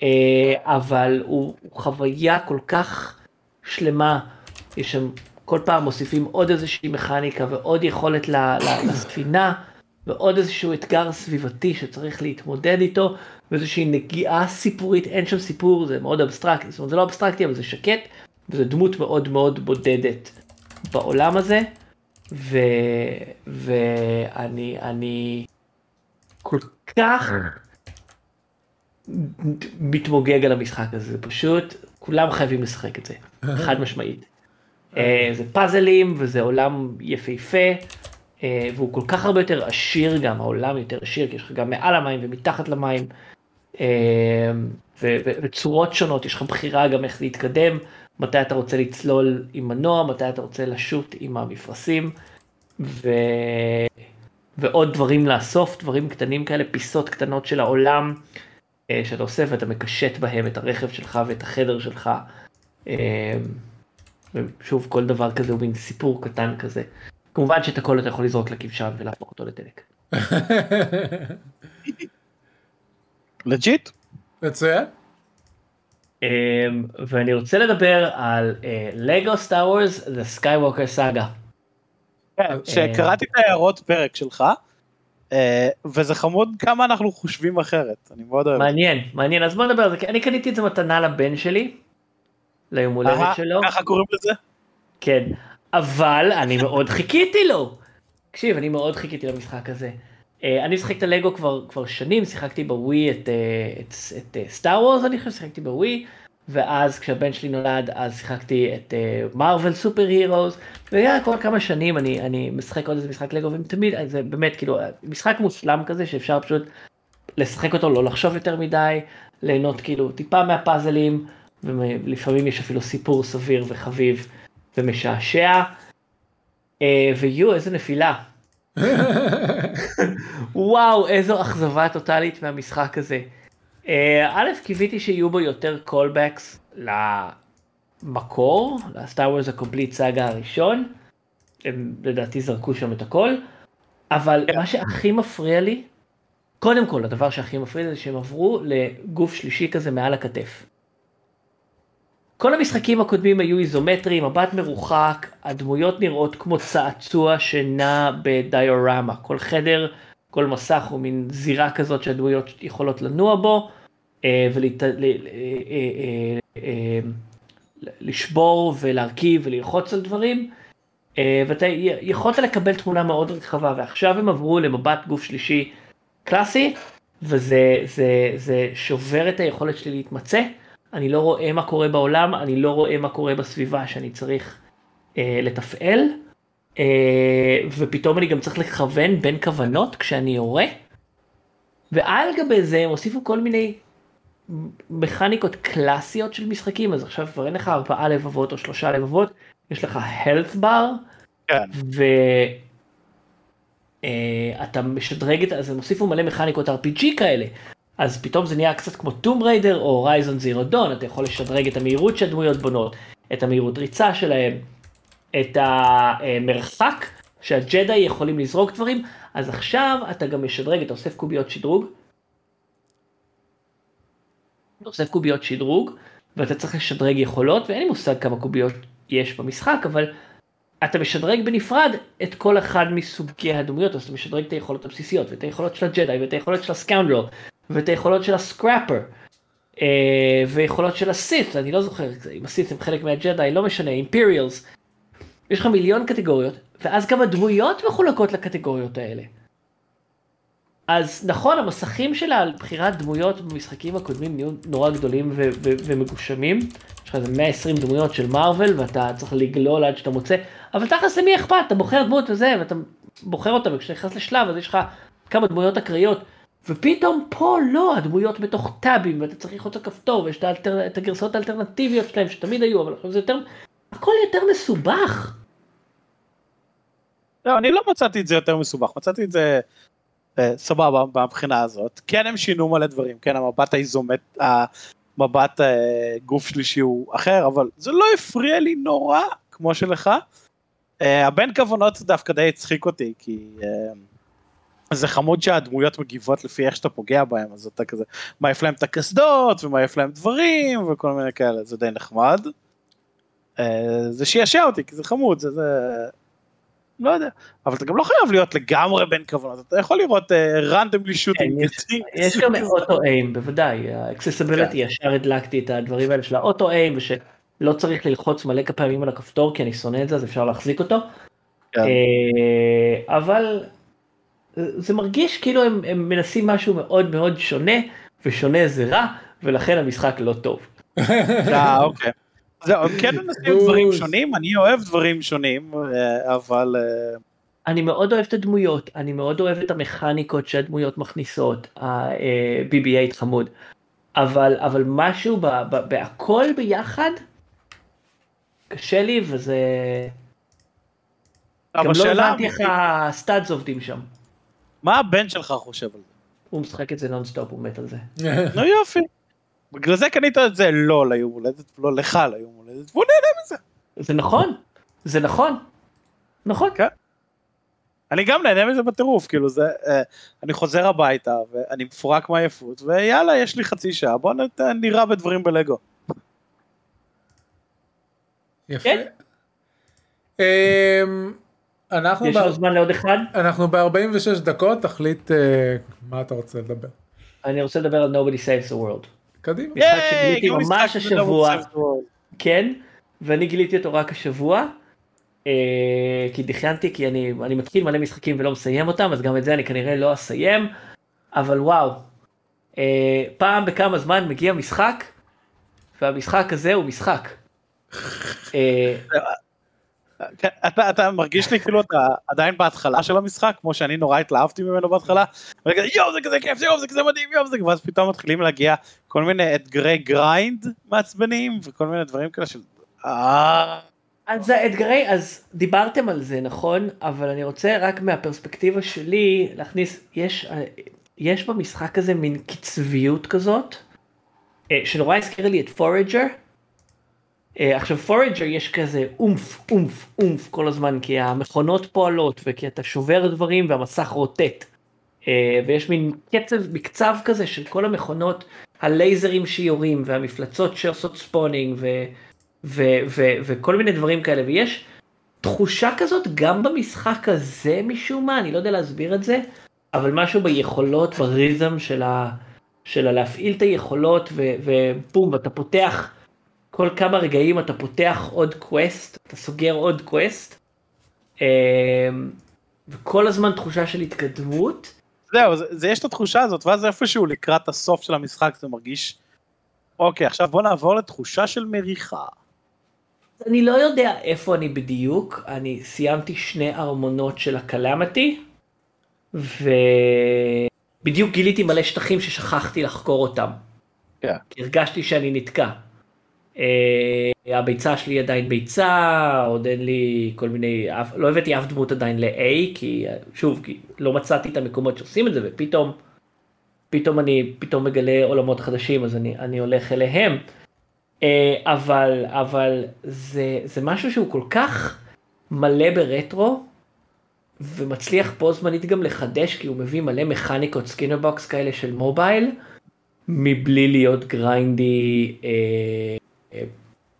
אה, אבל הוא, הוא חוויה כל כך שלמה, יש שם כל פעם מוסיפים עוד איזושהי מכניקה ועוד יכולת לספינה ועוד איזשהו אתגר סביבתי שצריך להתמודד איתו ואיזושהי נגיעה סיפורית, אין שם סיפור, זה מאוד אבסטרקטי, זאת אומרת זה לא אבסטרקטי אבל זה שקט וזו דמות מאוד מאוד בודדת בעולם הזה ו... ואני אני כל כך מתמוגג על המשחק הזה, זה פשוט, כולם חייבים לשחק את זה, חד משמעית. אה, זה פאזלים וזה עולם יפהפה, אה, והוא כל כך הרבה יותר עשיר גם, העולם יותר עשיר, כי יש לך גם מעל המים ומתחת למים, אה, וצורות שונות, יש לך בחירה גם איך להתקדם, מתי אתה רוצה לצלול עם מנוע, מתי אתה רוצה לשוט עם המפרשים, ו... ועוד דברים לאסוף, דברים קטנים כאלה, פיסות קטנות של העולם. שאתה עושה ואתה מקשט בהם את הרכב שלך ואת החדר שלך. ושוב כל דבר כזה הוא מין סיפור קטן כזה. כמובן שאת הכל אתה יכול לזרוק לכבשן ולהפוך אותו לדלק. [laughs] legit? מצוין. אה, ואני רוצה לדבר על לגו Star Wars, The Skywalker Saga. שקראתי את ההערות פרק שלך. אה, וזה חמוד כמה אנחנו חושבים אחרת, אני מאוד אוהב. מעניין, מעניין, אז בוא נדבר על זה, אני קניתי את זה מתנה לבן שלי, ליום הולדת שלו. ככה קוראים לזה? כן, אבל אני מאוד חיכיתי לו. תקשיב, אני מאוד חיכיתי למשחק הזה. אה, אני משחק את הלגו כבר, כבר שנים, שיחקתי בווי את, אה, את, את, את סטאר וורס, אני חושב שיחקתי בווי, ואז כשהבן שלי נולד אז שיחקתי את מרוויל סופר הירוס וכל כמה שנים אני אני משחק עוד איזה משחק לגו ותמיד זה באמת כאילו משחק מושלם כזה שאפשר פשוט לשחק אותו לא לחשוב יותר מדי ליהנות כאילו טיפה מהפאזלים ולפעמים יש אפילו סיפור סביר וחביב ומשעשע. אה, וואו איזה נפילה. [laughs] וואו איזו אכזבה טוטאלית מהמשחק הזה. אה, א', קיוויתי שיהיו בו יותר callbacks למקור, ל Star Wars ה Complete Saga הראשון, הם לדעתי זרקו שם את הכל, אבל. כן. מה שהכי מפריע לי, קודם כל הדבר שהכי מפריע לי זה שהם עברו לגוף שלישי כזה מעל הכתף. כל המשחקים הקודמים היו איזומטריים, מבט מרוחק, הדמויות נראות כמו צעצוע שנע בדיורמה, כל חדר כל מסך הוא מין זירה כזאת שהדמויות יכולות לנוע בו אה, ולשבור אה, אה, ולהרכיב וללחוץ על דברים. ואתה יכולת לקבל תמונה מאוד רחבה ועכשיו הם עברו למבט גוף שלישי קלאסי וזה זה, זה שובר את היכולת שלי להתמצא. אני לא רואה מה קורה בעולם, אני לא רואה מה קורה בסביבה שאני צריך אה, לתפעל. אה, ופתאום אני גם צריך לכוון בין כוונות כשאני יורה. ועל גבי זה הם הוסיפו כל מיני מכניקות קלאסיות של משחקים אז עכשיו כבר אין לך ארבעה לבבות או שלושה לבבות יש לך health bar כן. ואתה uh, משדרג את אז הם הוסיפו מלא מכניקות RPG כאלה אז פתאום זה נהיה קצת כמו טום ריידר או רייזון זירו דון אתה יכול לשדרג את המהירות שהדמויות בונות את המהירות ריצה שלהם את המרחק שהג'די יכולים לזרוק דברים, אז עכשיו אתה גם משדרג, אתה אוסף קוביות שדרוג. אתה אוסף קוביות שדרוג, ואתה צריך לשדרג יכולות, ואין לי מושג כמה קוביות יש במשחק, אבל אתה משדרג בנפרד את כל אחד מסוגי הדמויות, אז אתה משדרג את היכולות הבסיסיות, ואת היכולות של הג'די, ואת היכולות של הסקאונדרל, ואת היכולות של הסקראפר. אה, ויכולות של הסית, אני לא זוכר אם הסית הם חלק מהג'די, לא משנה, אימפריאלס, יש לך מיליון קטגוריות, ואז גם הדמויות מחולקות לקטגוריות האלה. אז נכון, המסכים שלה על בחירת דמויות במשחקים הקודמים נהיו נורא גדולים ו- ו- ומגושמים. יש לך איזה 120 דמויות של מארוול ואתה צריך לגלול עד שאתה מוצא, אבל תכלס למי אכפת, אתה בוחר דמות וזה, ואתה בוחר אותה, וכשאתה נכנס לשלב אז יש לך כמה דמויות אקראיות. ופתאום פה לא, הדמויות בתוך טאבים, ואתה צריך ללחוץ על כפתור, ויש את, האלטר... את הגרסאות האלטרנטיביות שלהם שתמיד היו, אבל עכשיו זה יותר הכל יותר מסובך. לא, אני לא מצאתי את זה יותר מסובך, מצאתי את זה אה, סבבה מהבחינה הזאת. כן הם שינו מלא דברים, כן המבט האיזומט, המבט אה, גוף שלישי הוא אחר, אבל זה לא הפריע לי נורא כמו שלך. אה, הבן כוונות דווקא די הצחיק אותי, כי אה, זה חמוד שהדמויות מגיבות לפי איך שאתה פוגע בהם, אז אתה כזה מעיף להם את הקסדות ומעיף להם דברים וכל מיני כאלה, זה די נחמד. אה, זה שעשע אותי, כי זה חמוד, זה, זה... לא יודע, אבל אתה גם לא חייב להיות לגמרי בין כוונות, אתה יכול לראות רנדומלי shooting. יש גם auto aim, בוודאי, ה accessibility, ישר הדלקתי את הדברים האלה של ה auto aim, ושלא צריך ללחוץ מלא פעמים על הכפתור, כי אני שונא את זה, אז אפשר להחזיק אותו. כן. אה, אבל זה מרגיש כאילו הם, הם מנסים משהו מאוד מאוד שונה, ושונה זה רע, ולכן המשחק לא טוב. אה, אוקיי. זהו, הם כן מנסים דברים שונים, אני אוהב דברים שונים, אה, אבל... אני מאוד אוהב את הדמויות, אני מאוד אוהב את המכניקות שהדמויות מכניסות, ה-BB8 חמוד, אבל, אבל משהו בהכל ביחד, קשה לי וזה... גם לא הבנתי איך ה studs עובדים שם. מה הבן שלך חושב על זה? הוא משחק את זה נונסטופ, הוא מת על זה. [laughs] נו יופי. בגלל זה קנית את זה לא ליום הולדת, לא לך ליום הולדת, והוא נהנה מזה. זה נכון, זה נכון. נכון. כן. אני גם נהנה מזה בטירוף, כאילו זה, אה, אני חוזר הביתה ואני מפורק מעייפות, ויאללה, יש לי חצי שעה, בוא נראה בדברים בלגו. יפה. כן. אמ, אנחנו יש לנו זמן לעוד אחד? אנחנו ב-46 דקות, תחליט uh, מה אתה רוצה לדבר. אני רוצה לדבר על Nobody Saves the World. קדימה. משחק שגיליתי ממש השבוע, כן, ואני גיליתי אותו רק השבוע, uh, כי דחיינתי, כי אני, אני מתחיל מלא משחקים ולא מסיים אותם, אז גם את זה אני כנראה לא אסיים, אבל וואו, uh, פעם בכמה זמן מגיע משחק, והמשחק הזה הוא משחק. כן, אתה, אתה מרגיש לי כאילו אתה עדיין בהתחלה של המשחק כמו שאני נורא התלהבתי ממנו בהתחלה. יואו זה כזה כיף יואו זה כזה מדהים יואו זה ואז פתאום מתחילים להגיע כל מיני אתגרי grind מעצבנים וכל מיני דברים כאלה של. אה. אז האתגרי אז דיברתם על זה נכון אבל אני רוצה רק מהפרספקטיבה שלי להכניס יש יש במשחק הזה מין קצביות כזאת אה, שנורא הזכיר לי את Forager. אה, עכשיו Forager יש כזה oomph oomph oomph כל הזמן כי המכונות פועלות וכי אתה שובר דברים והמסך רוטט. אה, ויש מין קצב מקצב כזה של כל המכונות הלייזרים שיורים והמפלצות שעושות spawning ו, ו, ו, וכל מיני דברים כאלה ויש תחושה כזאת גם במשחק הזה משום מה אני לא יודע להסביר את זה אבל משהו ביכולות ב rhythm של, ה, של הלהפעיל את היכולות ובום ואתה פותח. כל כמה רגעים אתה פותח עוד quest, אתה סוגר עוד quest, אמ, וכל הזמן תחושה של התקדמות. זהו, זה, זה יש את התחושה הזאת, ואז איפשהו לקראת הסוף של המשחק זה מרגיש, אוקיי, עכשיו בוא נעבור לתחושה של מריחה. אני לא יודע איפה אני בדיוק, אני סיימתי שני ארמונות של ה Calamity, ובדיוק גיליתי מלא שטחים ששכחתי לחקור אותם. כן. Yeah. הרגשתי שאני נתקע. Uh, הביצה שלי עדיין ביצה, עוד אין לי כל מיני, לא הבאתי אף דמות עדיין ל-A, כי שוב, כי לא מצאתי את המקומות שעושים את זה, ופתאום, פתאום אני פתאום מגלה עולמות חדשים, אז אני, אני הולך אליהם. Uh, אבל, אבל זה, זה משהו שהוא כל כך מלא ברטרו, ומצליח פה זמנית גם לחדש, כי הוא מביא מלא מכניקות Skinner box כאלה של mobile, מבלי להיות grindy. אה,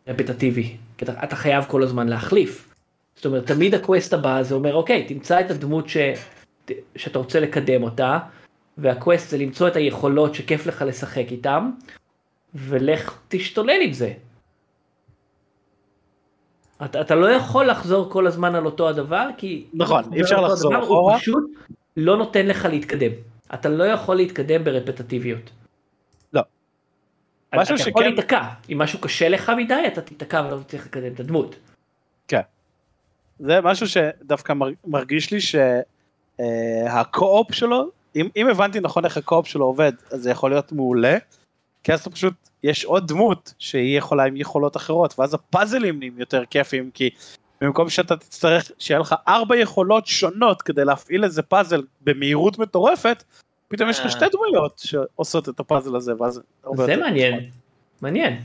רפטטיבי, כי אתה, אתה חייב כל הזמן להחליף. זאת אומרת, תמיד ה quest הבא זה אומר, אוקיי, תמצא את הדמות ש, שאתה רוצה לקדם אותה, וה quest זה למצוא את היכולות שכיף לך לשחק איתם, ולך תשתולל עם זה. אתה, אתה לא יכול לחזור כל הזמן על אותו הדבר, כי... נכון, אי אפשר לחזור אחורה. הוא פשוט לא נותן לך להתקדם. אתה לא יכול להתקדם ברפטטיביות. משהו שכן... אתה יכול להיתקע, אם משהו קשה לך מדי אתה תיתקע ולא תצליח לקדם את הדמות. כן. זה משהו שדווקא מרגיש לי שהקו-אופ אה, שלו, אם, אם הבנתי נכון איך הקו-אופ שלו עובד, אז זה יכול להיות מעולה, כי אז אתה פשוט, יש עוד דמות שהיא יכולה עם יכולות אחרות, ואז הפאזלים נהיים יותר כיפים, כי במקום שאתה תצטרך שיהיה לך ארבע יכולות שונות כדי להפעיל איזה פאזל במהירות מטורפת, פתאום יש לך שתי דמויות שעושות את הפאזל הזה ואז זה מעניין מעניין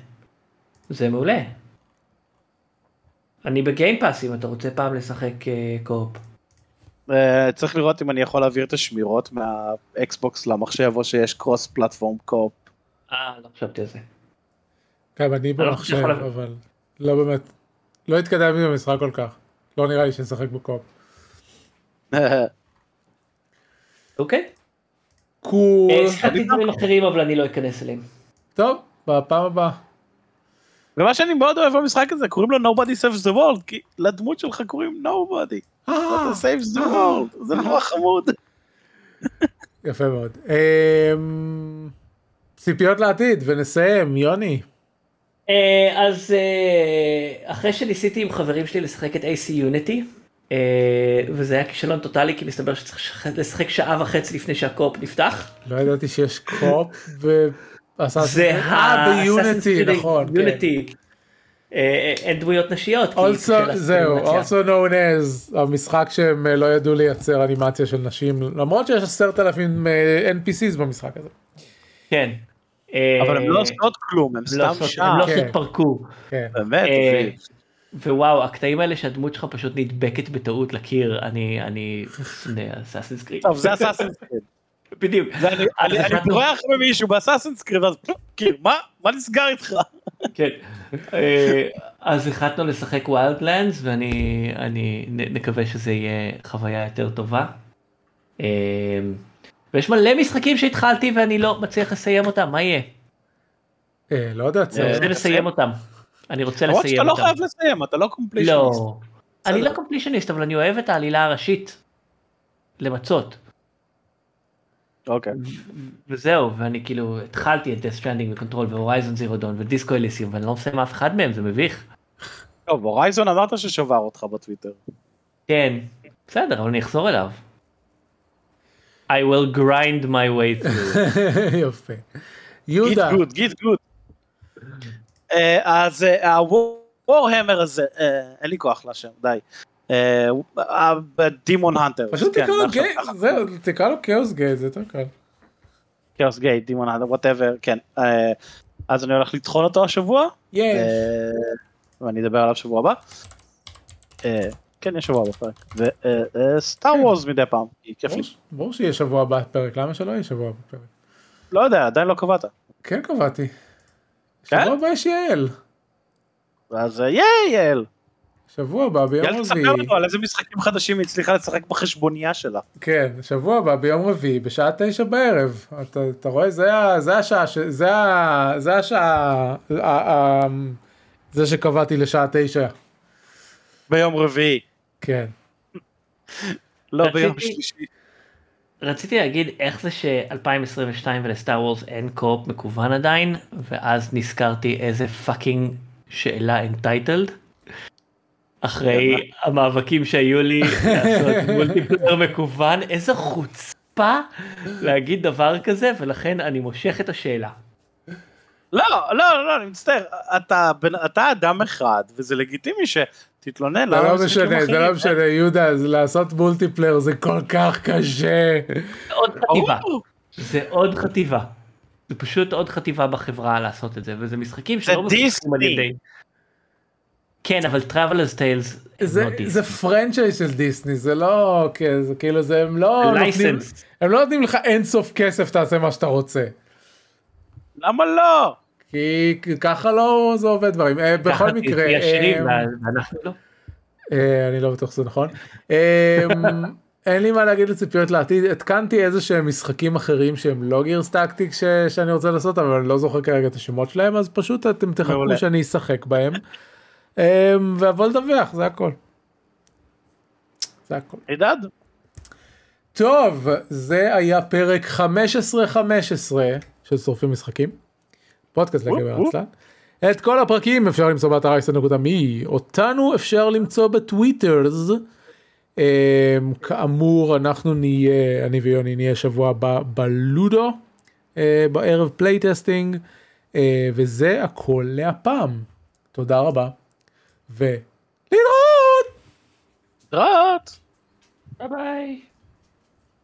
זה מעולה. אני בגיימפאס אם אתה רוצה פעם לשחק קורפ. אה, צריך לראות אם אני יכול להעביר את השמירות מהאקסבוקס למחשב או שיש קרוס פלטפורם קורפ. אה לא חשבתי על זה. כן אני לא במחשב אבל לא באמת לא התקדמתי במשחק כל כך. לא נראה לי שנשחק בקופ. [laughs] אוקיי. קול. אה, שיחקתי דברים אחרים אבל אני לא אכנס אליהם. טוב, בפעם הבאה. ומה שאני מאוד אוהב במשחק הזה קוראים לו nobody saves the world כי לדמות שלך קוראים nobody. אה, אתה saves the world זה נורא חמוד. יפה מאוד. אמ, ציפיות לעתיד ונסיים, יוני. אה, אז אה, אחרי שניסיתי עם חברים שלי לשחק את AC Unity, אה, וזה היה כישלון טוטאלי כי מסתבר שצריך לשחק- שעה וחצי לפני שה co-op נפתח. לא ידעתי שיש co-op ב Assassin's זה אה, ב Unity, נכון. כן. Unity. אה, אין דמויות נשיות. Also, זהו, also known as המשחק שהם אה, לא ידעו לייצר אנימציה של נשים למרות שיש עשרת אלפים אה, NPCs במשחק הזה. כן. אה, אבל הם לא עושות כלום הם לא סתם שם. הם לא כן. עושות פרקור. כן. באמת. ווואו הקטעים האלה שהדמות שלך פשוט נדבקת בטעות לקיר אני אני שונא Assassin's Creed. טוב זה Assassin's Creed. בדיוק. אני- בורח ממישהו ב Assassin's Creed ואז כאילו מה מה נסגר איתך. כן. אה, אז החלטנו לשחק Wildlands ואני אני נקווה שזה יהיה חוויה יותר טובה. אה, ויש מלא משחקים שהתחלתי ואני לא מצליח לסיים אותם מה יהיה? אה, לא יודע, אני לסיים אותם. אני רוצה למרות לסיים שאתה לא אותם. חייב לסיים אתה לא completionist. לא. אני לא completionist אבל אני אוהב את העלילה הראשית. למצות. אוקיי. וזהו ואני כאילו התחלתי את Death Stranding ו Control ו Horizon Zero Dawn ו Disco Elysium ואני לא מסיים אף אחד מהם זה מביך. טוב Horizon אמרת ששבר אותך בטוויטר. כן, בסדר, אבל אני אחזור אליו. I will grind my way through. [laughs] יפה. יהודה, git gud git gud. אה, אז ה Warhammer הזה אה, אין לי כוח לשם די. Daemon Hunter. פשוט כן, תקרא לו Gate, זהו, תקרא לו כאוס גיי, זה יותר קל. Chaos Gate Daemon Hunter whatever כן. אה, אז אני הולך לטחון אותו השבוע. אה, ואני אדבר עליו שבוע הבא. אה, כן יש שבוע הבא פרק. וסטאר וורז מדי פעם. כיף לי. ברור שיהיה שבוע הבא פרק, למה שלא יהיה שבוע הבא פרק? לא יודע עדיין לא קבעת. כן קבעתי. כן? שבוע הבא יש יעל. אז אה, ייי יעל. שבוע הבא ביום יאללה תספר רביעי. לנו על איזה משחקים חדשים היא הצליחה לשחק בחשבונייה שלה. כן, שבוע הבא ביום רביעי בשעה תשע בערב. אתה, אתה רואה? זה, זה השעה, זה, זה השעה, ה- זה שקבעתי לשעה תשע. ביום רביעי. כן. לא ביום שלישי. רציתי להגיד איך זה ש-2022 ול Star Wars אין co-op מקוון עדיין, ואז נזכרתי איזה fucking שאלה entitled. אחרי המאבקים שהיו לי לעשות [laughs] multiplayer מקוון, איזה חוצפה להגיד דבר כזה, ולכן אני מושך את השאלה. לא, לא, לא, אני מצטער. אתה אתה אדם אחד, וזה לגיטימי שתתלונן. זה למה לא משחקים משנה, זה? לא משנה, יהודה, זה לעשות multiplayer זה כל כך קשה. זה עוד חטיבה. זה עוד חטיבה. זה פשוט עוד חטיבה בחברה לעשות את זה, וזה משחקים זה שלא דיסני. על ידי... כן, אבל Traveller's Tales הם זה, לא. זה franchise של דיסני, זה לא, כן, זה כאילו זה, הם לא נותנים. הם לא נותנים לך אינסוף כסף תעשה מה שאתה רוצה. למה לא? כי ככה לא זה עובד דברים. אה, בכל ככה מקרה, עשירים אה, ואנחנו לא. אה, אני לא בטוח שזה נכון. אה, [laughs] אין לי מה להגיד לציפיות לעתיד, התקנתי איזה שהם משחקים אחרים שהם לא גירס טקטיק ש- שאני רוצה לעשות אבל אני לא זוכר כרגע את השמות שלהם אז פשוט אתם תחכו. שאני אשחק בהם. ואבוא לדווח זה הכל. זה הכל. הידד? טוב זה היה פרק 15-15 של שורפים משחקים. פודקאסט לגבר עצלן. את כל הפרקים אפשר למצוא באתר אייסן.מי אותנו אפשר למצוא בטוויטרס. אמ, כאמור אנחנו נהיה אני ויוני נהיה שבוע הבא בלודו אה, בערב playtesting אה, וזה הכל להפעם. תודה רבה. ולהתראות. רעות. ביי ביי.